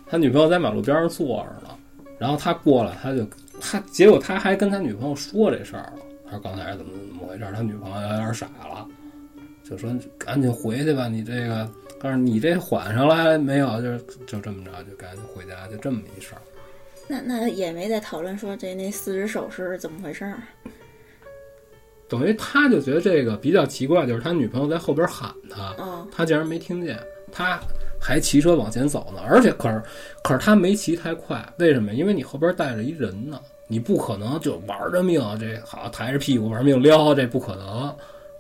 他女朋友在马路边上坐着呢，然后他过来，他就他结果他还跟他女朋友说这事儿了。他说刚才是怎么怎么回事？他女朋友有点傻了，就说赶紧回去吧，你这个，告诉你这缓上来没有？就就这么着，就赶紧回家，就这么一事儿。那那也没在讨论说这那四只手是怎么回事儿，等于他就觉得这个比较奇怪，就是他女朋友在后边喊他，哦，他竟然没听见，他还骑车往前走呢，而且可是可是他没骑太快，为什么？因为你后边带着一人呢，你不可能就玩着命，这好抬着屁股玩命撩，这不可能，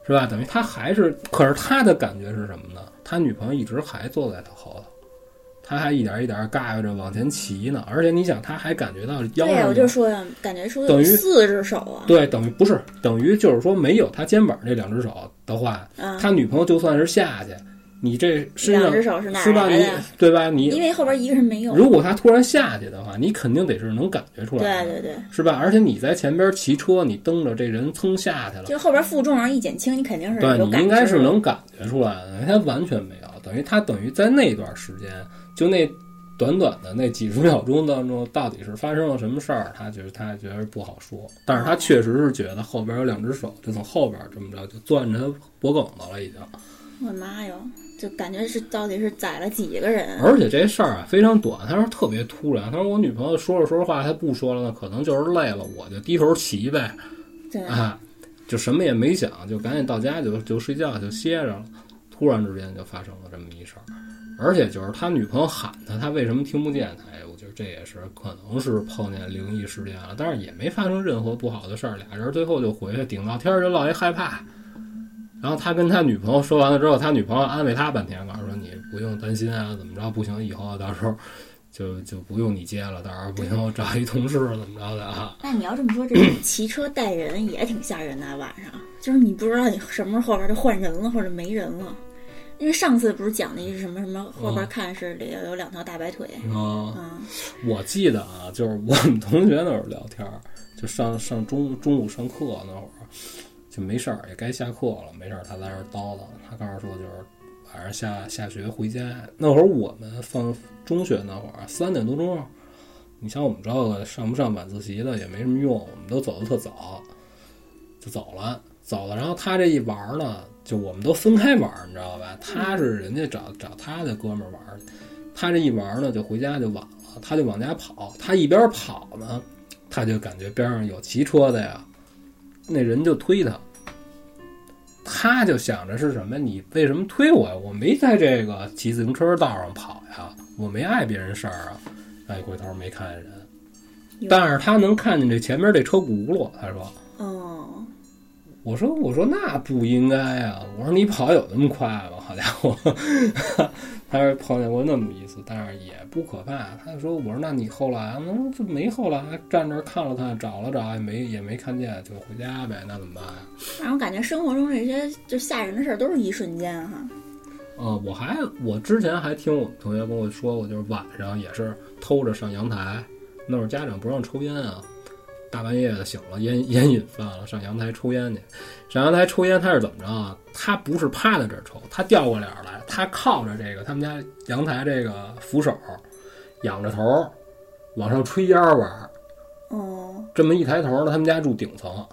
是吧？等于他还是，可是他的感觉是什么呢？他女朋友一直还坐在他后头。他还一点一点尬悠着往前骑呢，而且你想，他还感觉到腰，上对我就说呀，感觉说等于四只手啊，对，等于不是等于就是说没有他肩膀这两只手的话，啊，他女朋友就算是下去，你这身两上只手是吧？你儿来的？对吧？你因为后边一个人没有，如果他突然下去的话，你肯定得是能感觉出来对，对对，是吧？而且你在前边骑车，你蹬着这人噌下去了，就后边负重上一减轻，你肯定是对你应该是能感觉出来的。他完全没有，等于他等于在那段时间，就那短短的那几十秒钟当中，到底是发生了什么事儿，他觉得他觉得不好说。但是他确实是觉得后边有两只手，就从后边这么着就攥着他脖梗子了，已经。我的妈哟，就感觉是到底是宰了几个人？而且这事儿啊非常短，他说特别突然。他说我女朋友说着说着话，他不说了，那可能就是累了，我就低头骑呗，对，啊，就什么也没想，就赶紧到家就就睡觉就歇着了。突然之间就发生了这么一事儿，而且就是他女朋友喊他，他为什么听不见他？哎，我觉得这也是可能是碰见灵异事件了，但是也没发生任何不好的事儿。俩人最后就回去，顶到天儿就落一害怕。然后他跟他女朋友说完了之后，他女朋友安慰他半天，告诉说你不用担心啊，怎么着不行，以后到时候就就不用你接了，到时候不行我找一同事怎么着的啊。那你要这么说，这种 骑车带人也挺吓人的啊，晚上就是你不知道你什么时候后边就换人了或者没人了。因为上次不是讲那什么什么后边看是里有两条大白腿，啊、嗯，我记得啊，就是我们同学那会儿聊天儿，就上上中中午上课那会儿，就没事儿，也该下课了，没事儿他在那儿叨叨。他告诉说就是晚上下下学回家，那会儿我们放中学那会儿三点多钟，你像我们这个上不上晚自习的也没什么用，我们都走的特早，就走了走了。然后他这一玩呢，就我们都分开玩，你知道吧？他是人家找找他的哥们玩。他这一玩呢，就回家就晚了，他就往家跑。他一边跑呢，他就感觉边上有骑车的呀，那人就推他。他就想着是什么？你为什么推我呀？我没在这个骑自行车道上跑呀，我没碍别人事儿啊。哎，回头没看见人，但是他能看见这前面这车轱辘。他说哦，：“我说我说那不应该啊！我说你跑有那么快吗？好家伙！”他说碰见过那么一次，但是也不可怕。他就说：“我说那你后来呢？这没后来，站那儿看了看，找了找，也没也没看见，就回家呗。那怎么办呀？反正感觉生活中这些就吓人的事儿都是一瞬间哈。呃，我还我之前还听我们同学跟我说过，就是晚上也是偷着上阳台，那会儿家长不让抽烟啊，大半夜的醒了，烟 烟瘾犯了，上阳台抽烟去。上阳台抽烟，他是怎么着啊？他不是趴在这儿抽，他掉过脸儿来，他靠着这个他们家阳台这个扶手，仰着头往上吹烟玩儿。哦，这么一抬头呢，他们家住顶层，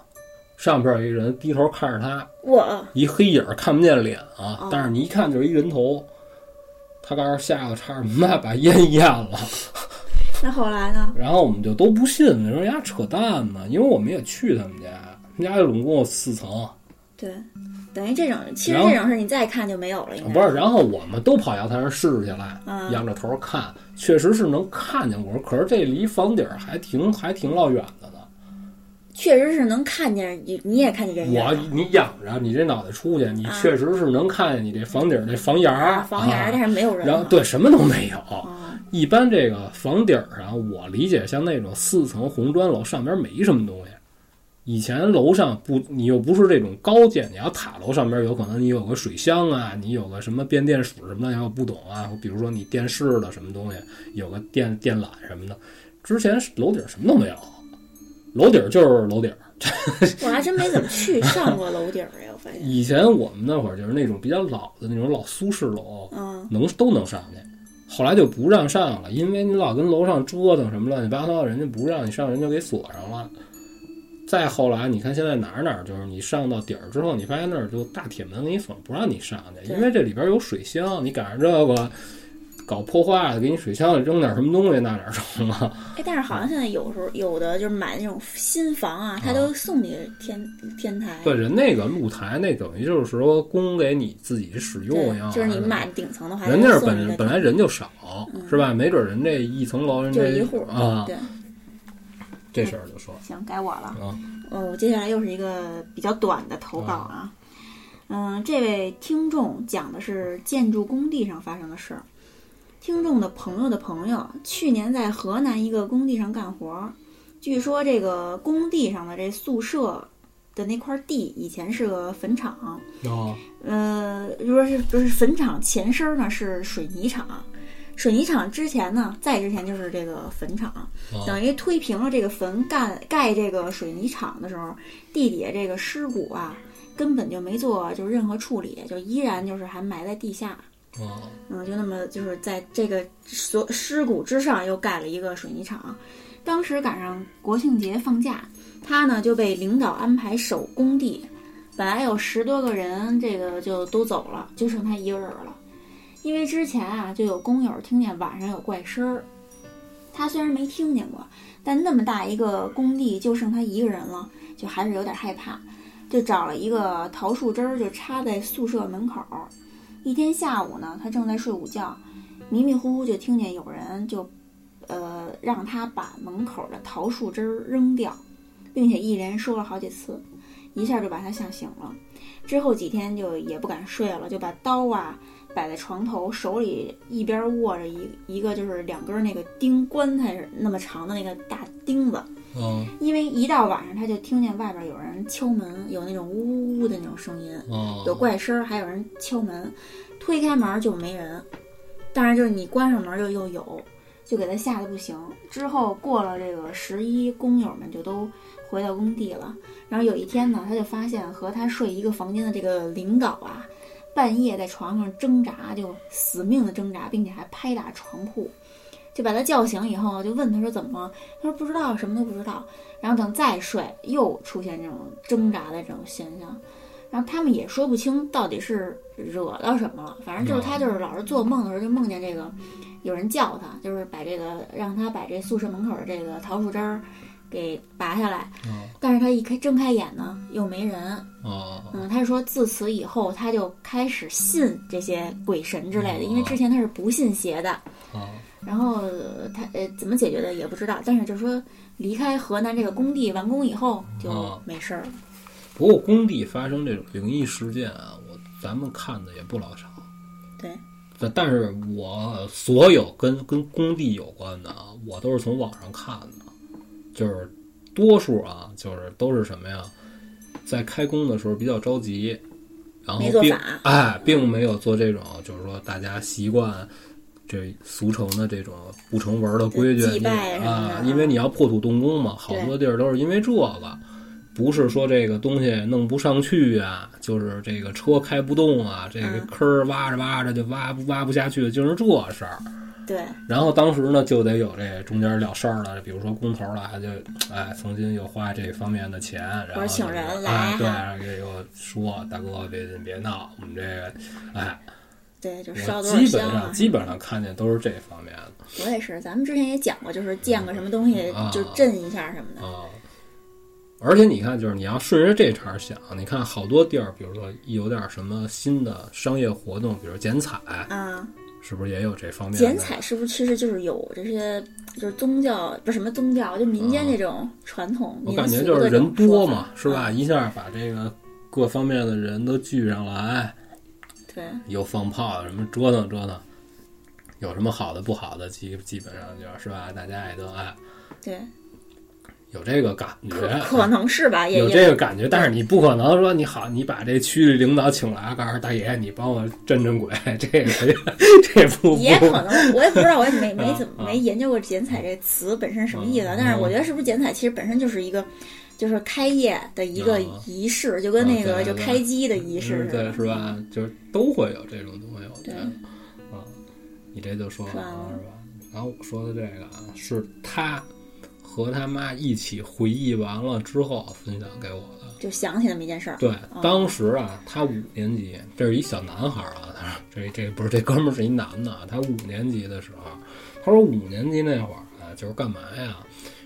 上边有一人低头看着他，哇一黑影儿看不见脸啊哦，但是你一看就是一人头。他告诉吓得差点妈把烟咽了，那后来呢？然后我们就都不信，说人家扯淡呢，因为我们也去他们家，他们家总共有四层，对，等于这种，其实这种事你再看就没有了，应该不是，然后我们都跑阳台上试去了，嗯仰着头看，确实是能看见过，可是这离房顶儿还挺还挺老远的呢。确实是能看见你，你也看见人我你仰着，你这脑袋出去，你啊确实是能看见你这房顶儿这房檐儿、啊，房檐儿，但啊是没有人了。然后对什么都没有。啊，一般这个房顶儿上，我理解像那种四层红砖楼，上边没什么东西。以前楼上不，你又不是这种高建，你要塔楼上边有可能你有个水箱啊，你有个什么变电鼠什么的，要不懂啊，比如说你电视的什么东西，有个电电缆什么的。之前楼顶什么都没有，楼顶就是楼顶。我还真没怎么去上过楼顶儿哎，我发现。以前我们那会儿就是那种比较老的那种老苏式楼，嗯，能都能上去。后来就不让上了，因为你老跟楼上折腾什么乱七八糟，人家不让你上，人就给锁上了。再后来，你看现在哪儿哪儿就是你上到底儿之后，你发现那儿就大铁门给你锁，不让你上去，因为这里边有水箱，你赶上这个搞破坏了，给你水箱里扔点什么东西，那哪儿成啊？哎，但是好像现在有时候有的就是买那种新房啊，他都送你天天台。对，人那个露台那等于就是说供给你自己使用一样，就是你买顶层的话，人那儿本本来人就少，是吧？没准人这一层楼人这就一户啊，对，这事儿就说行，该我了。啊，哦，我接下来又是一个比较短的投稿啊。嗯，这位听众讲的是建筑工地上发生的事儿。听众的朋友的朋友去年在河南一个工地上干活儿，据说这个工地上的这宿舍的那块地以前是个坟场，哦，呃，就说是不是坟场前身儿呢是水泥厂，水泥厂之前呢，再之前就是这个坟场，哦。等于推平了这个坟干盖这个水泥厂的时候，地底下这个尸骨啊，根本就没做就是任何处理，就依然就是还埋在地下，哦，嗯，就那么就是在这个所尸骨之上又盖了一个水泥厂。当时赶上国庆节放假，他呢就被领导安排守工地。本来有十多个人，这个就都走了，就剩他一个人了。因为之前啊，就有工友听见晚上有怪声儿，他虽然没听见过，但那么大一个工地就剩他一个人了，就还是有点害怕，就找了一个桃树枝儿，就插在宿舍门口。一天下午呢，他正在睡午觉，迷迷糊糊就听见有人就，呃，让他把门口的桃树枝儿扔掉，并且一连说了好几次，一下就把他吓醒了。之后几天就也不敢睡了，就把刀啊摆在床头，手里一边握着一一个就是两根那个钉棺材那么长的那个大钉子，哦，因为一到晚上他就听见外边有人敲门，有那种呜呜呜的那种声音。哦，有怪声儿，还有人敲门，推开门就没人。当然，就是你关上门就又有，就给他吓得不行。之后过了这个十一，工友们就都回到工地了。然后有一天呢，他就发现和他睡一个房间的这个领导啊，半夜在床上挣扎，就死命的挣扎，并且还拍打床铺。就把他叫醒以后，就问他说怎么了？他说不知道，什么都不知道。然后等再睡，又出现这种挣扎的这种现象。然后他们也说不清到底是惹到什么了，反正就是他就是老是做梦的时候就梦见这个有人叫他，就是把这个让他把这宿舍门口的这个桃树枝儿给拔下来，哦但是他一开睁开眼呢又没人，哦，嗯，他说自此以后他就开始信这些鬼神之类的，因为之前他是不信邪的，哦，然后呃他呃怎么解决的也不知道，但是就是说离开河南这个工地完工以后就哦没事儿了，不过工地发生这种灵异事件啊，我咱们看的也不老少。对，但但是我所有跟跟工地有关的啊，我都是从网上看的，就是多数啊，就是都是什么呀，在开工的时候比较着急，然后并没哎，并没有做这种就是说大家习惯这俗称的这种不成文的规矩啊，因为你要破土动工嘛，好多地儿都是因为这个。不是说这个东西弄不上去啊，就是这个车开不动啊，这个嗯坑儿挖着挖着就挖不挖不下去，就是这事儿。对，然后当时呢，就得有这中间了事儿了，比如说工头了，就哎，曾经又花这方面的钱，然后请人哎来对，哈给我说大哥别别闹，我们这个哎，对，就烧多少基本上。基本上看见都是这方面的我也是，咱们之前也讲过，就是见个什么东西啊就震一下什么的。啊。而且你看，就是你要顺着这茬儿想，你看好多地儿，比如说有点什么新的商业活动，比如剪彩，啊，是不是也有这方面？剪彩是不是其实就是有这些，就是宗教不是什么宗教，就民间那种传统我感觉就是人多嘛，是吧？啊一下把这个各方面的人都聚上来，对，又放炮，什么折腾折腾，有什么好的不好的，基基本上就是吧，大家也都爱对，有这个感觉，可能是吧，也有这个感觉，但是你不可能说你好，你把这区里领导请来，告诉大爷你帮我镇镇鬼，这个 这不不也可能，我也不知道，我也没 没啊怎么啊没研究过剪彩这词本身什么意思，嗯但是我觉得是不是剪彩其实本身就是一个。就是开业的一个啊仪式，就跟那个就开机的仪式似的，是吧？就是都会有这种东西，我觉得啊，你这就说完了是吧？然后我说的这个啊，是他和他妈一起回忆完了之后分享给我的。就想起那么一件事儿。对，哦当时啊，他五年级，这是一小男孩儿啊，他说这这不是这哥们儿是一男的啊，他五年级的时候，他说五年级那会儿啊，就是干嘛呀？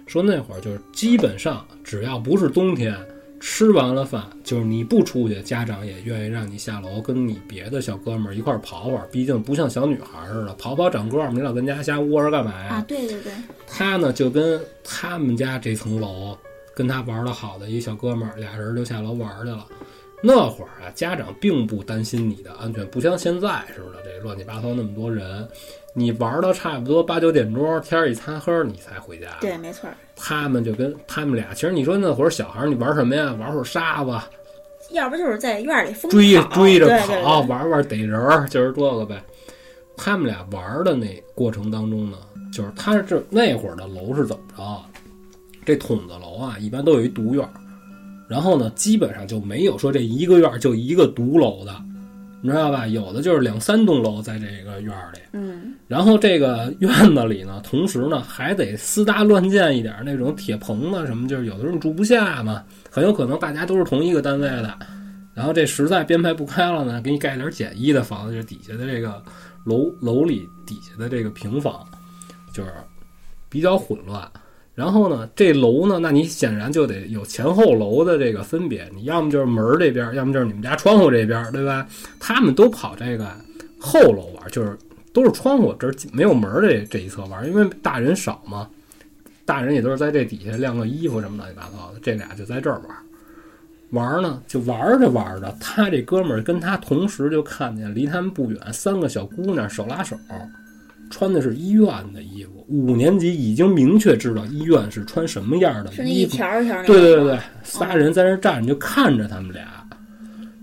说那会儿就是基本上只要不是冬天，吃完了饭，就是你不出去，家长也愿意让你下楼跟你别的小哥们儿一块儿跑会儿，毕竟不像小女孩儿似的，跑跑长个儿，你老跟家瞎窝着干嘛呀？啊，对对对，他呢就跟他们家这层楼跟他玩的好的一小哥们儿，俩人就下楼玩去了。那会儿啊，家长并不担心你的安全，不像现在似的，这乱七八糟那么多人，你玩到差不多八九点钟，天儿一擦黑，你才回家。对，没错。他们就跟他们俩，其实你说那会儿小孩儿，你玩什么呀？玩会儿沙子，要不就是在院里疯追追着跑，对对玩玩逮人儿，就是这个呗。他们俩玩的那过程当中呢，就是他这那会儿的楼是怎么着啊？这筒子楼啊，一般都有一独院儿，然后呢，基本上就没有说这一个院儿就一个独楼的，你知道吧？有的就是两三栋楼在这个院儿里，嗯，然后这个院子里呢，同时呢还得私搭乱建一点儿那种铁棚子什么，就是有的时候你住不下嘛，很有可能大家都是同一个单位的，然后这实在编排不开了呢，给你盖点简易的房子，就是底下的这个楼楼里底下的这个平房，就是比较混乱。然后呢，这楼呢，那你显然就得有前后楼的这个分别，你要么就是门这边，要么就是你们家窗户这边，对吧？他们都跑这个后楼玩，就是都是窗户这没有门这这一侧玩，因为大人少嘛，大人也都是在这底下晾个衣服什么乱七八糟的，这俩就在这儿玩。玩呢，就玩着玩着，他这哥们跟他同时就看见离他们不远三个小姑娘手拉手，穿的是医院的衣服。五年级已经明确知道医院是穿什么样的是那一衣服，条一条儿那对对对对，仨人在那站着就看着他们俩。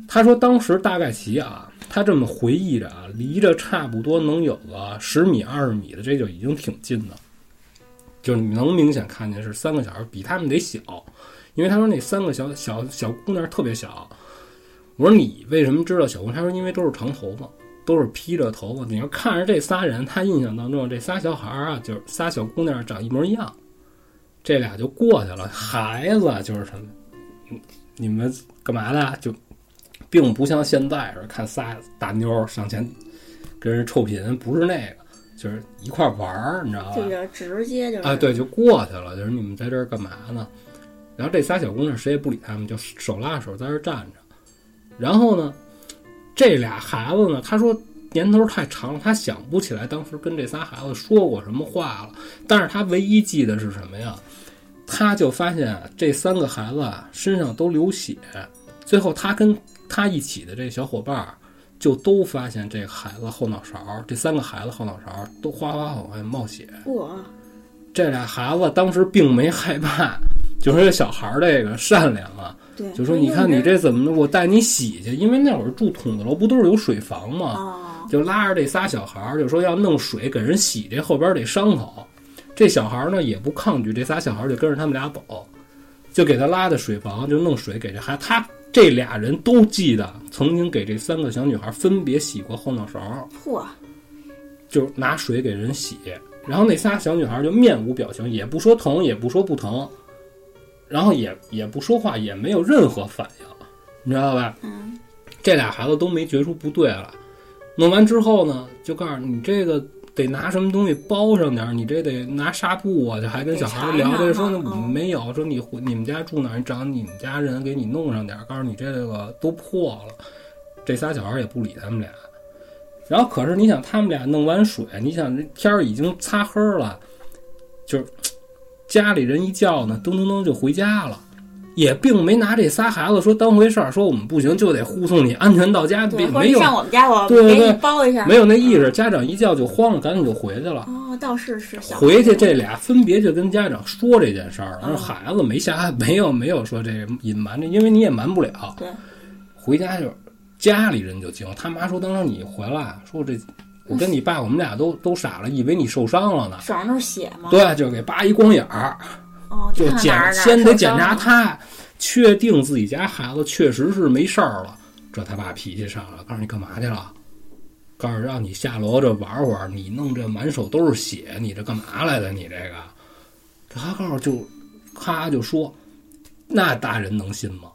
他说当时大概齐啊，他这么回忆着啊，离着差不多能有个十米二十米的，这就已经挺近的，就能明显看见是三个小孩，比他们得小，因为他说那三个小小小姑娘特别小。我说你为什么知道小姑娘？他说因为都是长头发，都是披着头发。你要看着这仨人，他印象当中这仨小孩儿啊，就是仨小姑娘长一模一样。这俩就过去了。孩子就是什么，嗯你们干嘛的？就并不像现在似的看仨大妞儿上前跟人臭贫，不是那个，就是一块玩儿，你知道吧？就比较直接，就是啊，对，就过去了。就是你们在这儿干嘛呢？然后这仨小姑娘谁也不理他们，就手拉手在这儿站着。然后呢，这俩孩子呢，他说年头太长了，他想不起来当时跟这仨孩子说过什么话了。但是他唯一记得是什么呀？他就发现这三个孩子啊身上都流血，最后他跟他一起的这小伙伴儿就都发现这孩子后脑勺，这三个孩子后脑勺都哗哗往外冒血。我这俩孩子当时并没害怕，就是这小孩儿这个善良啊，对，就说你看你这怎么的，我带你洗去，因为那会儿住筒子楼不都是有水房吗？哦，就拉着这仨小孩儿，就说要弄水给人洗这后边这伤口。这小孩儿呢也不抗拒，这仨小孩儿就跟着他们俩走，就给他拉到水房，就弄水给这孩他这俩人都记得曾经给这三个小女孩分别洗过后脑勺，嚯，就拿水给人洗。然后那仨小女孩就面无表情，也不说疼，也不说不疼，然后也也不说话，也没有任何反应，你知道吧？嗯，这俩孩子都没觉出不对来。弄完之后呢，就告诉你这个得拿什么东西包上点儿，你这得拿纱布啊，就还跟小孩聊这说呢，没有，说你你们家住哪儿，你找你们家人给你弄上点儿，告诉你这个都破了。这仨小孩也不理他们俩。然后可是你想，他们俩弄完水，你想这天儿已经擦黑了，就是家里人一叫呢，噔噔噔就回家了。也并没拿这仨孩子说当回事儿，说我们不行就得护送你安全到家，没有上我们家，我给对对对你包一下，没有那意识，家长一叫就慌了，赶紧就回去了。哦，倒是是回去这俩分别就跟家长说这件事儿了，嗯说孩子没瞎，没有没有说这隐瞒这，因为你也瞒不了。对，回家就家里人就惊，他妈说当时你回来，说这我跟你爸我们俩都都傻了，以为你受伤了呢。手上都是血吗？对，就给扒一光眼儿，哦，就检先得检查他，确定自己家孩子确实是没事儿了，这他爸脾气上了，告诉你干嘛去了？告诉让你下楼这玩会儿，你弄这满手都是血，你这干嘛来的？你这个，他告诉就，咔就说，那大人能信吗？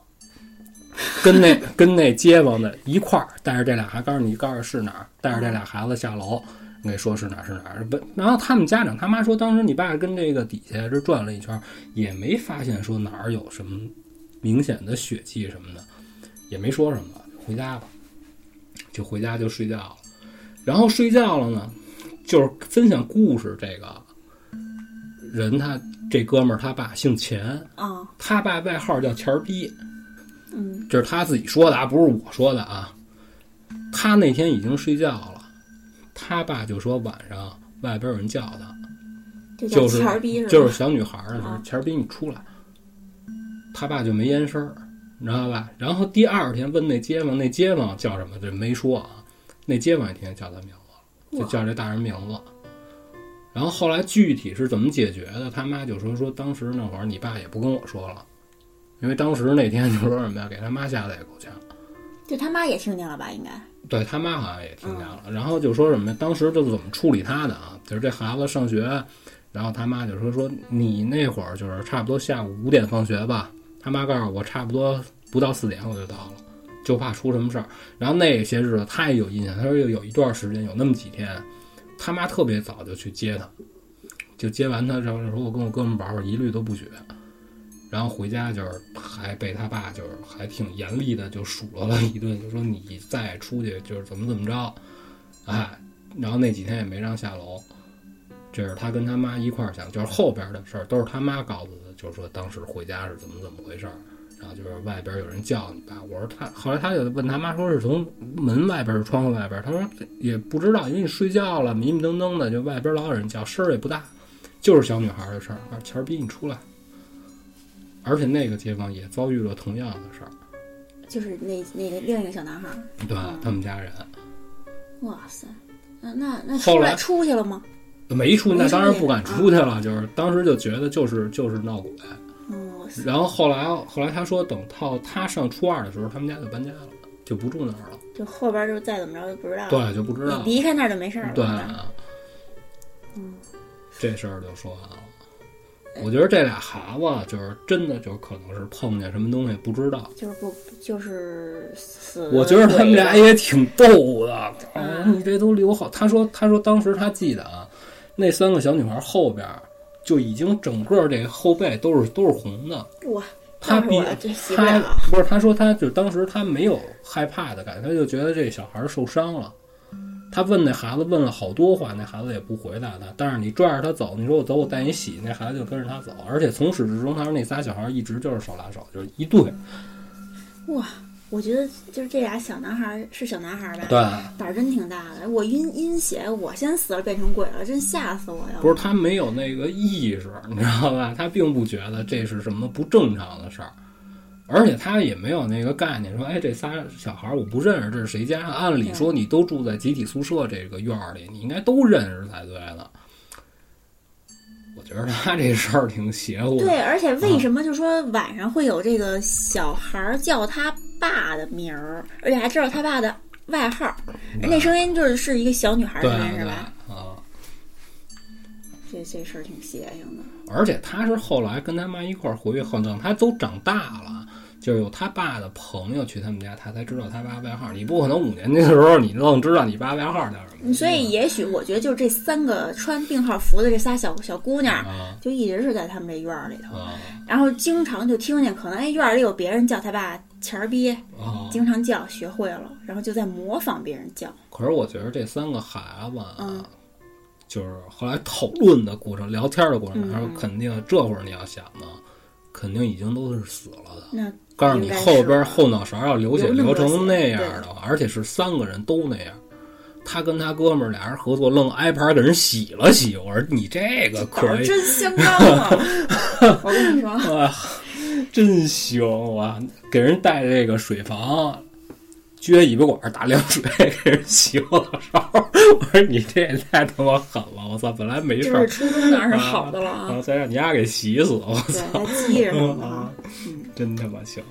跟那跟那街坊的一块儿带着这俩孩子，告诉你告诉是哪儿，带着这俩孩子下楼，你给说是哪儿是哪儿。不，然后他们家长他妈说，当时你爸跟这个底下这转了一圈儿，也没发现说哪儿有什么明显的血迹什么的，也没说什么，回家吧，就回家就睡觉了。然后睡觉了呢，就是分享故事这个人他这哥们儿他爸姓钱，啊，他爸外号叫钱儿逼，嗯，这是他自己说的啊，不是我说的啊。他那天已经睡觉了，他爸就说晚上外边有人叫他，就是？就是小女孩儿的时候啊，钱儿逼你出来，他爸就没言声儿，你知道吧？然后第二天问那街坊，那街坊叫什么？这没说啊。那街坊也天天叫他名字，就叫这大人名字。然后后来具体是怎么解决的？他妈就说说当时那会儿你爸也不跟我说了，因为当时那天就说什么呀，给他妈吓得也够呛。就他妈也听见了吧？应该对他妈好像也听见了，然后就说什么呀？当时就是怎么处理他的啊？就是这孩子上学，然后他妈就说说你那会儿就是差不多下午五点放学吧。他妈告诉我，差不多不到四点我就到了，就怕出什么事儿。然后那些日子他也有印象，他说有有一段时间有那么几天，他妈特别早就去接他，就接完他之后说我跟我哥们玩会儿，一律都不许。然后回家就是还被他爸就是还挺严厉的就数落了一顿，就说你再出去就是怎么怎么着，哎，然后那几天也没让下楼。这是他跟他妈一块儿想，就是后边的事儿都是他妈告诉他，就是说当时回家是怎么怎么回事儿，然后就是外边有人叫你爸，我说他后来他就问他妈说是从门外边是窗户外边，他说也不知道，因为你睡觉了，迷迷瞪瞪的，就外边老有人叫，声儿也不大，就是小女孩的事儿，钱儿逼你出来。而且那个街坊也遭遇了同样的事儿，就是那那个另一个小男孩儿。对他们家人哇塞，那那那后来出去了吗？没出，那当然不敢出去了，就是当时就觉得就是就是闹鬼。哦，然后后来后来他说，等到他上初二的时候，他们家就搬家了，就不住那儿了，就后边就再怎么着就不知道了。对，就不知道了离开那儿就没事儿了。对嗯，这事儿就说完了。我觉得这俩孩子就是真的，就可能是碰见什么东西不知道。就是不就是死。我觉得他们俩也挺逗的。你这都留好。他说，他说当时他记得啊，那三个小女孩后边就已经整个这后背都是都是红的。哇，他比他。不是他说他就当时他没有害怕的感觉，他就觉得这小孩受伤了。他问那孩子问了好多话，那孩子也不回答他。但是你拽着他走，你说我走，我带你洗，那孩子就跟着他走。而且从始至终，他说那仨小孩一直就是手拉手，就是一对。哇，我觉得就是这俩小男孩儿是小男孩儿吧？对，胆儿真挺大的。我晕晕血，我先死了变成鬼了，真吓死我呀。不是他没有那个意识，你知道吧？他并不觉得这是什么不正常的事儿。而且他也没有那个概念，说，哎，这仨小孩儿我不认识，这是谁家？按理说你都住在集体宿舍这个院儿里，你应该都认识才对的。我觉得他这事儿挺邪乎。对，而且为什么就说晚上会有这个小孩儿叫他爸的名儿，而且还知道他爸的外号，而那声音就是是一个小女孩儿的声音对是吧？啊，这这事儿挺邪性的。而且他是后来跟他妈一块儿回去后，等他都长大了，就是有他爸的朋友去他们家，他才知道他爸外号。你不可能五年级的时候你愣知道你爸外号叫什么。所以也许我觉得就这三个穿病号服的这仨小小姑娘，啊就一直是在他们这院儿里头，啊然后经常就听见可能哎院儿里有别人叫他爸钱儿逼，啊！经常叫学会了，然后就在模仿别人叫。可是我觉得这三个孩子就是后来讨论的过程、聊天的过程，然后肯定这会儿你要想呢，肯定已经都是死了的。那告诉你后边后脑勺要流血流成那样的话，而且是三个人都那样。他跟他哥们儿俩人合作，愣挨盘给人洗了洗。我说你这个可以，真相当啊！我跟你说，哇，真行！啊给人带这个水房，撅尾巴管打凉水给人洗后脑勺。我说你这也太他妈狠了！我操，本来没事儿这是，初中当然是好的了啊。再让你丫给洗死！我对，操，还记着什么的啊啊？嗯，真他妈行！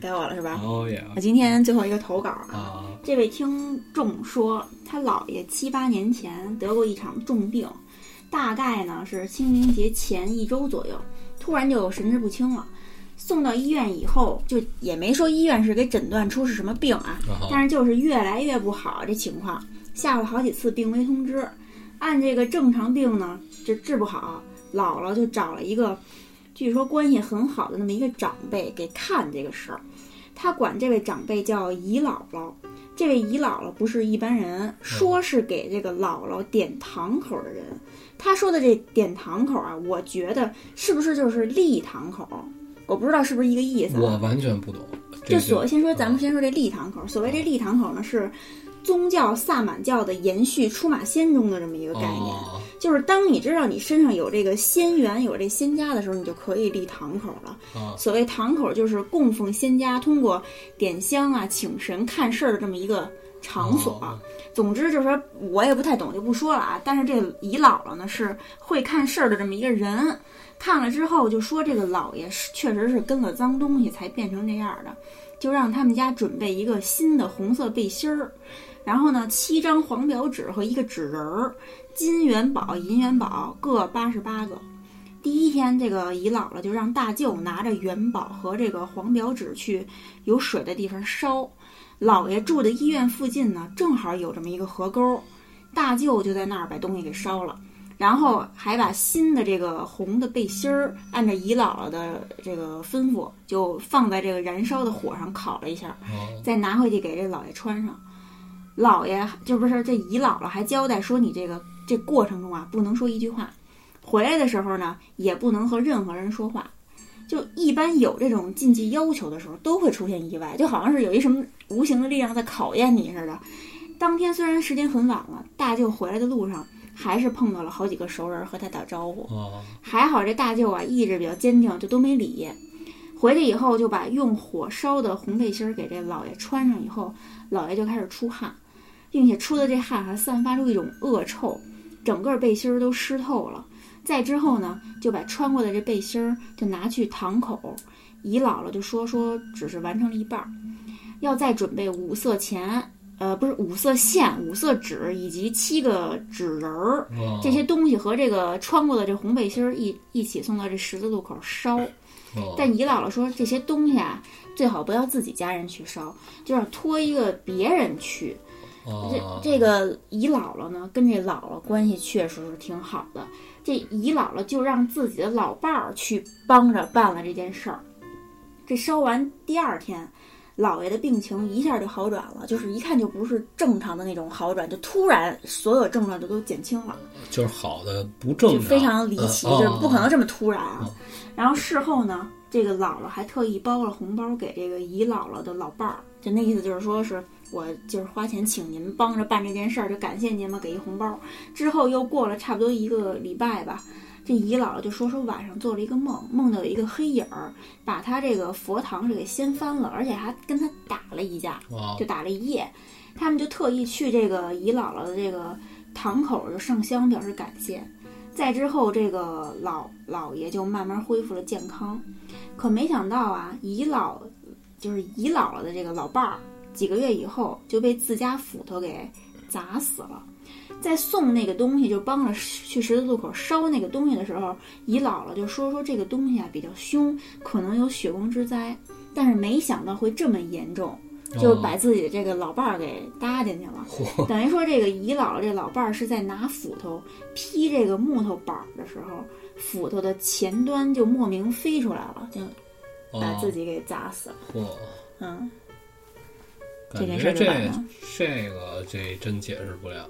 该我了是吧？哦耶我今天最后一个投稿啊，啊！这位听众说，他姥爷七八年前得过一场重病，大概呢是清明节前一周左右，突然就神志不清了。送到医院以后，就也没说医院是给诊断出是什么病啊，但是就是越来越不好这情况，下了好几次病危通知。按这个正常病呢，这治不好，姥姥就找了一个，据说关系很好的那么一个长辈给看这个事儿。他管这位长辈叫姨姥姥。这位姨姥姥不是一般人，说是给这个姥姥点堂口的人。他说的这点堂口啊，我觉得是不是就是立堂口？我不知道是不是一个意思、啊。我完全不懂。这就所谓先说，咱们啊先说这立堂口。所谓这立堂口呢，是宗教萨满教的延续，出马仙中的这么一个概念。哦就是当你知道你身上有这个仙缘、有这仙家的时候，你就可以立堂口了。啊所谓堂口，就是供奉仙家，通过点香啊、请神、看事儿的这么一个场所。哦总之就是说，我也不太懂，就不说了啊。但是这个姨姥姥呢，是会看事儿的这么一个人。看了之后就说，这个老爷是确实是跟了脏东西才变成这样的，就让他们家准备一个新的红色背心儿，然后呢，七张黄表纸和一个纸人儿，金元宝、银元宝各八十八个。第一天，这个姨姥姥就让大舅拿着元宝和这个黄表纸去有水的地方烧。姥爷住的医院附近呢，正好有这么一个河沟，大舅就在那儿把东西给烧了，然后还把新的这个红的背心儿，按照姨姥姥的这个吩咐，就放在这个燃烧的火上烤了一下，哦再拿回去给这老爷穿上。老爷就不是这姨姥姥还交代说，你这个这过程中啊，不能说一句话，回来的时候呢，也不能和任何人说话。就一般有这种禁忌要求的时候，都会出现意外，就好像是有一什么无形的力量在考验你似的。当天虽然时间很晚了，大舅回来的路上还是碰到了好几个熟人和他打招呼。哦还好这大舅啊意志比较坚定，就都没理。回去以后就把用火烧的红背心儿给这老爷穿上以后，老爷就开始出汗，并且出的这汗还散发出一种恶臭，整个背心儿都湿透了。再之后呢，就把穿过的这背心儿就拿去堂口，姨姥姥就说说只是完成了一半儿，要再准备五色钱，呃，不是五色线、五色纸以及七个纸人儿。哦这些东西和这个穿过的这红背心儿一一起送到这十字路口烧。哦 但姨姥姥说，这些东西啊，最好不要自己家人去烧，就让托一个别人去。哦这这个姨姥姥呢，跟这姥姥关系确实是挺好的。这姨姥姥就让自己的老伴儿去帮着办了这件事儿。这烧完第二天，姥爷的病情一下就好转了，就是一看就不是正常的那种好转，就突然所有症状就都减轻了。就是好的不正常，就非常离奇，嗯就是不可能这么突然啊。嗯然后事后呢，这个姥姥还特意包了红包给这个姨姥姥的老伴儿，就那意思就是说是我就是花钱请您帮着办这件事儿，就感谢您嘛，给一红包。之后又过了差不多一个礼拜吧，这姨姥姥就说说晚上做了一个梦，梦到有一个黑影儿把他这个佛堂是给掀翻了，而且还跟他打了一架，啊就打了一夜。他们就特意去这个姨姥姥的这个堂口就上香表示感谢。再之后，这个老老爷就慢慢恢复了健康。可没想到啊，姨姥就是姨姥姥的这个老伴儿，几个月以后就被自家斧头给砸死了。在送那个东西，就帮着去十字路口烧那个东西的时候，姨姥姥就说说这个东西啊比较凶，可能有血光之灾，但是没想到会这么严重，就把自己的这个老伴儿给搭进去了。嚯等于说，这个姨姥姥这老伴儿是在拿斧头劈这个木头板儿的时候，斧头的前端就莫名飞出来了，就把啊自己给砸死了。嚯，嗯，感这件事觉这这个这真解释不了。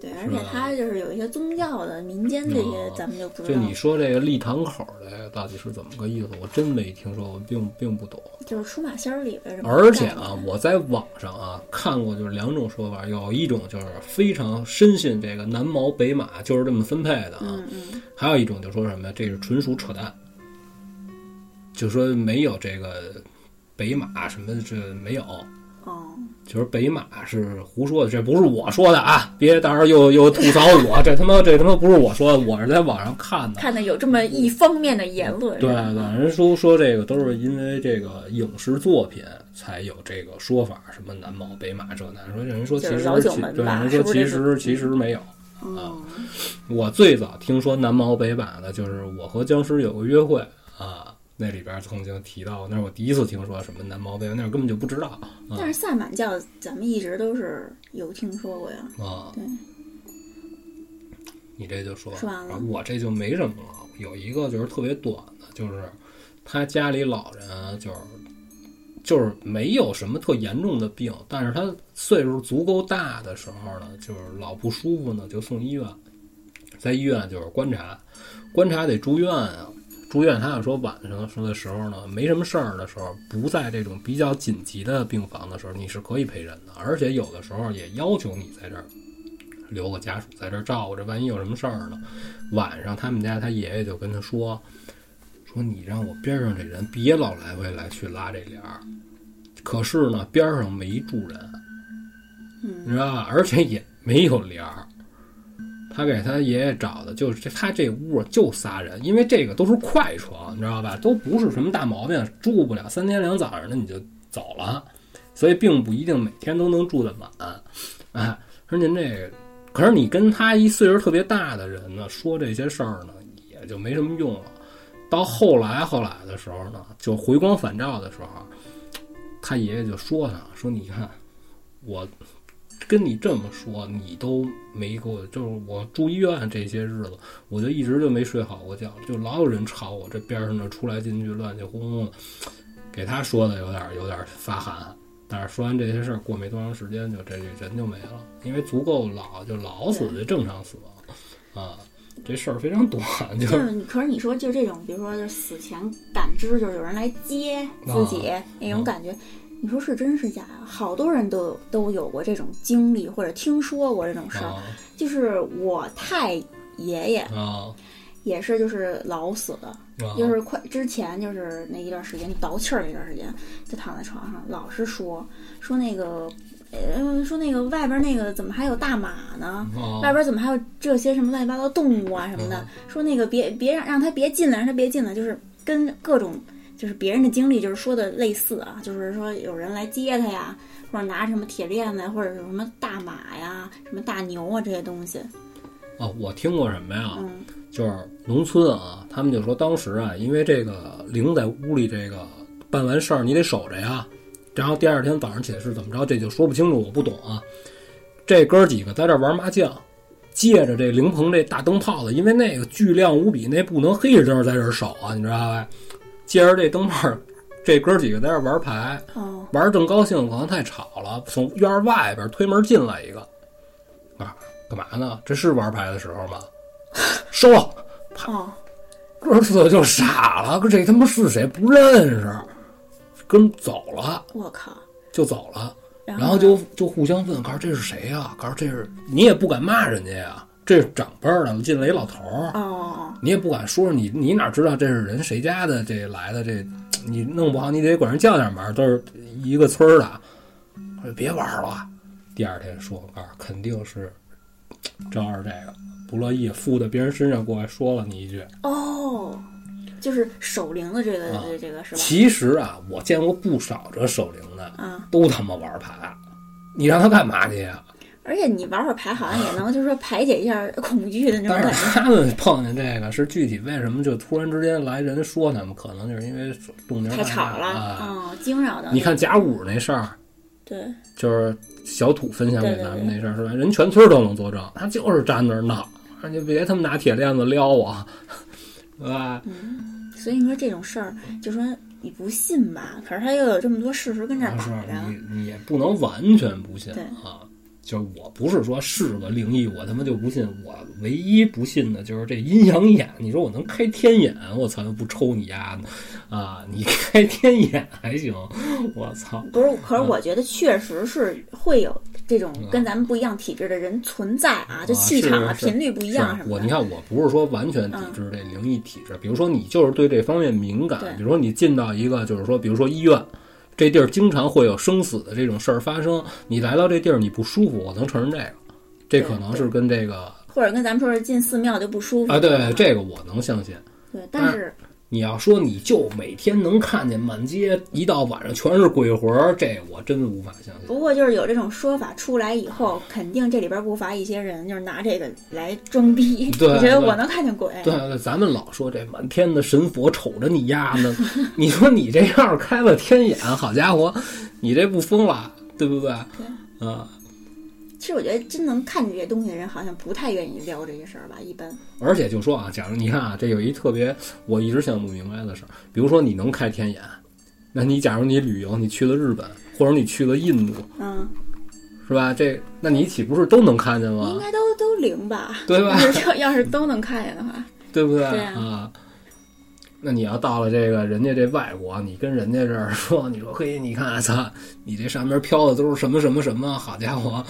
对，而且吧它就是有一些宗教的、民间这些哦，咱们就不知道。就你说这个立堂口的到底是怎么个意思？我真没听说，我并并不懂。就是出马仙儿里边儿而且啊，我在网上啊看过，就是两种说法，有一种就是非常深信这个南毛北马就是这么分配的啊，嗯嗯，还有一种就说什么呀，这是纯属扯淡，就说没有这个北马什么这没有，哦，就是北马是胡说的，这不是我说的啊，别到时候又又吐槽我，这他妈这他妈不是我说的，我是在网上看的。看的有这么一方面的言论，对是吧对，人说说这个都是因为这个影视作品才有这个说法，什么南毛北马这那，说人说其实对，吧人说其实其实没有。啊，我最早听说南毛北马的，就是我和僵尸有个约会啊，那里边曾经提到，那是我第一次听说什么南毛病，那根本就不知道啊但是萨满教咱们一直都是有听说过呀。啊。对，你这就说说完了啊我这就没什么了。有一个就是特别短的，就是他家里老人啊就是就是没有什么特严重的病，但是他岁数足够大的时候呢，就是老不舒服呢，就送医院，在医院就是观察，观察得住院啊。住院，他要说晚上说的时候呢，没什么事儿的时候，不在这种比较紧急的病房的时候，你是可以陪人的，而且有的时候也要求你在这儿留个家属在这儿照顾着，万一有什么事儿呢，晚上他们家他爷爷就跟他说，说你让我边上这人别老来回来去拉这帘儿，可是呢边上没住人，嗯你知道吧？而且也没有帘儿。他给他爷爷找的就是，他这屋就仨人，因为这个都是快床，你知道吧？都不是什么大毛病，住不了三天两早上的你就走了，所以并不一定每天都能住得满。哎，说您这，可是你跟他一岁数特别大的人呢，说这些事儿呢，也就没什么用了。到后来后来的时候呢，就回光返照的时候，他爷爷就说他说：“你看，我跟你这么说，你都没给我，就是我住医院这些日子，我就一直就没睡好过觉，就老有人吵我，这边上的出来进去乱气哄哄的，给他说的有点有点发寒。但是说完这些事儿，过没多长时间，就这人就没了，因为足够老，就老死就正常死亡啊。这事儿非常短，就就是可是你说就这种，比如说就死前感知，就是有人来接自己、啊那种感觉，你说是真是假呀？好多人都有都有过这种经历，或者听说过这种事儿。啊就是我太爷爷啊也是，就是老死的，啊，就是快之前就是那一段时间倒气儿那段时间，就躺在床上，老是说说那个，呃，说那个外边那个怎么还有大马呢？啊外边怎么还有这些什么乱七八糟动物啊什么的？说那个别别让让他别进来，让他别进来，就是跟各种就是别人的经历就是说的类似啊，就是说有人来接他呀，或者拿什么铁链子呀，或者是什么大马呀、什么大牛啊这些东西。哦，我听过什么呀？嗯就是农村啊，他们就说当时啊，因为这个灵在屋里，这个办完事儿你得守着呀，然后第二天早上起来是怎么着，这就说不清楚，我不懂啊。这哥儿几个在这玩麻将，借着这灵棚这大灯泡子，因为那个巨亮无比，那不能黑着灯在这儿守啊，你知道吧？借着这灯泡，这哥儿几个在这玩牌，哦玩正高兴，可能太吵了，从院外边推门进来一个，啊，干嘛呢？这是玩牌的时候吗？收了。哦哥四个就傻了，这他妈是谁不认识，跟走了我靠！就走了，然然后就就互相问，告诉这是谁呀、告诉这是你也不敢骂人家呀，这是长辈儿的进来一老头儿，哦，你也不敢说，你你哪知道这是人谁家的这来的这，你弄不好你得管人叫点门儿，都是一个村儿的，说别玩儿了。第二天说，告诉肯定是正二这个不乐意附在别人身上过来说了你一句。哦，就是守灵的这个、啊这个是吧？其实啊，我见过不少这守灵的，啊，都他妈玩牌，你让他干嘛去呀？而且你玩会儿牌，好像也能就是说排解一下恐惧的那种但感觉。是他们碰见这个是具体为什么就突然之间来人说他们，可能就是因为动静太吵了，啊。嗯，惊扰的你看甲午那事儿，对，就是小土分享给咱们那事儿是吧？人全村都能作证，他就是站那儿闹，你别他妈拿铁链子撩我，对吧？嗯所以你说这种事儿，就说你不信吧，可是他又有这么多事实跟这摆着，你你也不能完全不信啊。就是我不是说是个灵异，我他妈就不信。我唯一不信的就是这阴阳眼。你说我能开天眼，我操，又不抽你丫的啊！你开天眼还行，我操！不是？可是我觉得确实是会有这种跟咱们不一样体质的人存在啊，就气场啊、频率不一样什么的。是我你看，我不是说完全抵制这灵异体质，比如说你就是对这方面敏感，比如说你进到一个就是说，比如说医院。这地儿经常会有生死的这种事儿发生，你来到这地儿你不舒服，我能承认这个，这可能是跟这个或者跟咱们说是进寺庙就不舒服啊，对这个我能相信。对，但是你要说你就每天能看见满街一到晚上全是鬼魂儿，这我真无法相信。不过就是有这种说法出来以后，肯定这里边不乏一些人就是拿这个来装逼，对对你觉得我能看见鬼？对，对咱们老说这满天的神佛瞅着你丫呢，你说你这要是开了天眼，好家伙，你这不疯了，对不对？对啊，其实我觉得真能看见这些东西的人，好像不太愿意聊这些事儿吧，一般。而且就说啊，假如你看啊，这有一特别我一直想不明白的事儿，比如说你能开天眼，那你假如你旅游，你去了日本，或者你去了印度，嗯，是吧？这那你岂不是都能看见吗应？该都都灵吧？对吧要是要是都能看见的话，对不对对啊啊？那你要到了这个人家这外国，你跟人家这儿说，你说嘿，你看，操，你这上面飘的都是什么什么什么，好家伙，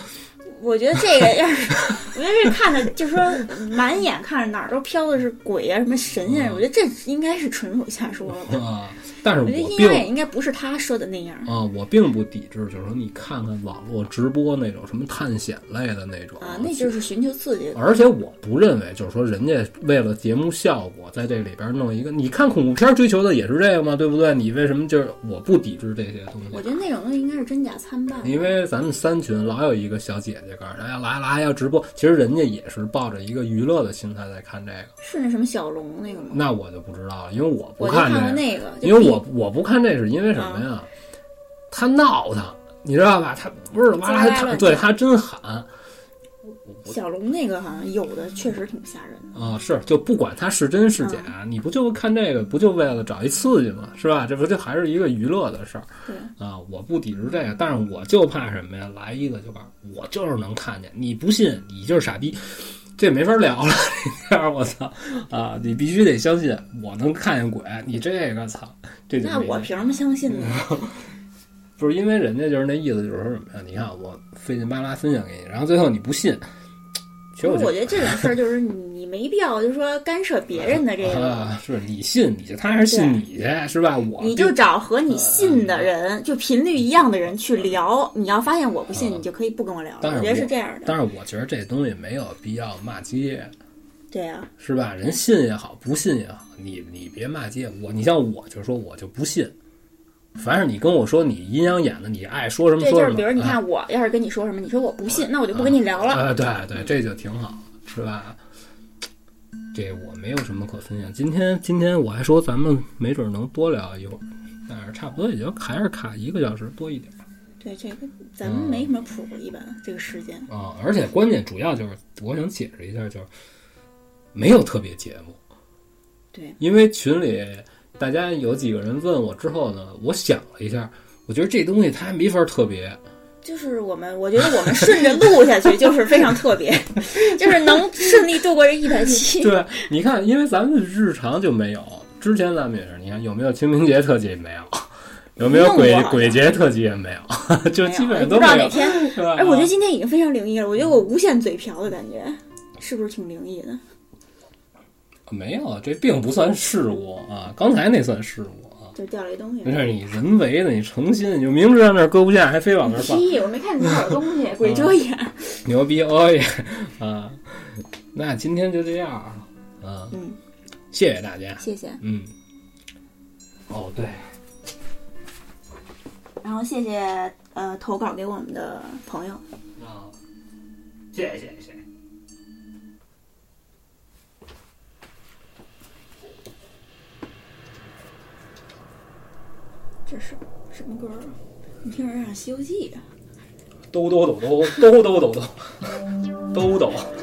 我觉得这个要是，我觉得这看着就是说满眼看着哪儿都飘的是鬼啊，什么神仙，我觉得这应该是纯属瞎说了吧。啊！但是我觉得我并阴阳眼应该不是他说的那样啊，我并不抵制，就是说你看看网络直播那种什么探险类的那种啊，那就是寻求刺激。而且我不认为，就是说人家为了节目效果，在这里边弄一个，你看恐怖片追求的也是这个吗？对不对？你为什么就是我不抵制这些东西？我觉得那种东西应该是真假参半。因为咱们三群老有一个小姐姐告诉哎呀来来要直播，其实人家也是抱着一个娱乐的心态在看这个。是那什么小龙那个吗？那我就不知道了，因为我不看过这个，那个，因为比我我不看这是因为什么呀？他闹腾，你知道吧？他不是哇啦他对他真喊小龙那个好像有的确实挺吓人的。啊，是就不管他是真是假，嗯你不就看这个，不就为了找一刺激吗？是吧？这不就还是一个娱乐的事儿对，啊？我不抵制这个，但是我就怕什么呀？来一个就告诉我就是能看见，你不信你就是傻逼，这没法聊了。这样我操啊！你必须得相信我能看见鬼，你这个操，这就那我凭什么相信呢？不是因为人家就是那意思，就是说什么呀？你看我费劲巴拉分享给你，然后最后你不信，其实我觉我觉得这种事儿就是你没必要，就是说干涉别人的这个，啊，是你信你去，他还是信你去，是吧？我你就找和你信的人，就频率一样的人去聊。你要发现我不信，啊你就可以不跟我聊了。我觉得是这样的。但是我觉得这东西没有必要骂街，对啊，是吧？人信也好，不信也好，你你别骂街。我你像我就说我就不信，凡是你跟我说你阴阳眼的，你爱说什么对，说什么。就是比如你啊看，我要是跟你说什么，你说我不信，那我就不跟你聊了。啊，对对，这就挺好，是吧？这我没有什么可分享。今天今天我还说咱们没准能多聊一会儿，但是差不多也就还是卡一个小时多一点对，这个咱们没什么谱，一般这个时间。啊。而且关键主要就是我想解释一下，就是没有特别节目。对，因为群里大家有几个人问我之后呢，我想了一下，我觉得这东西它没法特别。就是我们，我觉得我们顺着录下去就是非常特别，就是能顺利度过这一百期。对，你看，因为咱们日常就没有，之前咱们也是，你看有没有清明节特辑没有，有没有鬼鬼节特辑也没有，就基本上都不知道哪天。哎，我觉得今天已经非常灵异了，我觉得我无限嘴瓢的感觉。是不是挺灵异的？没有，这并不算事故啊，刚才那算事故啊。就掉了一东西。没事你人为的，你诚心，你就明知道那儿搁不下，还非往那儿放，屁！我没看见掉东西，鬼遮眼。牛逼哦耶啊！那今天就这样啊，啊，嗯，谢谢大家，谢谢。嗯。哦，对，然后谢谢呃投稿给我们的朋友。啊，谢谢谢谢谢这是什么歌啊？你听着像《西游记》啊。兜兜兜兜兜兜兜兜兜兜。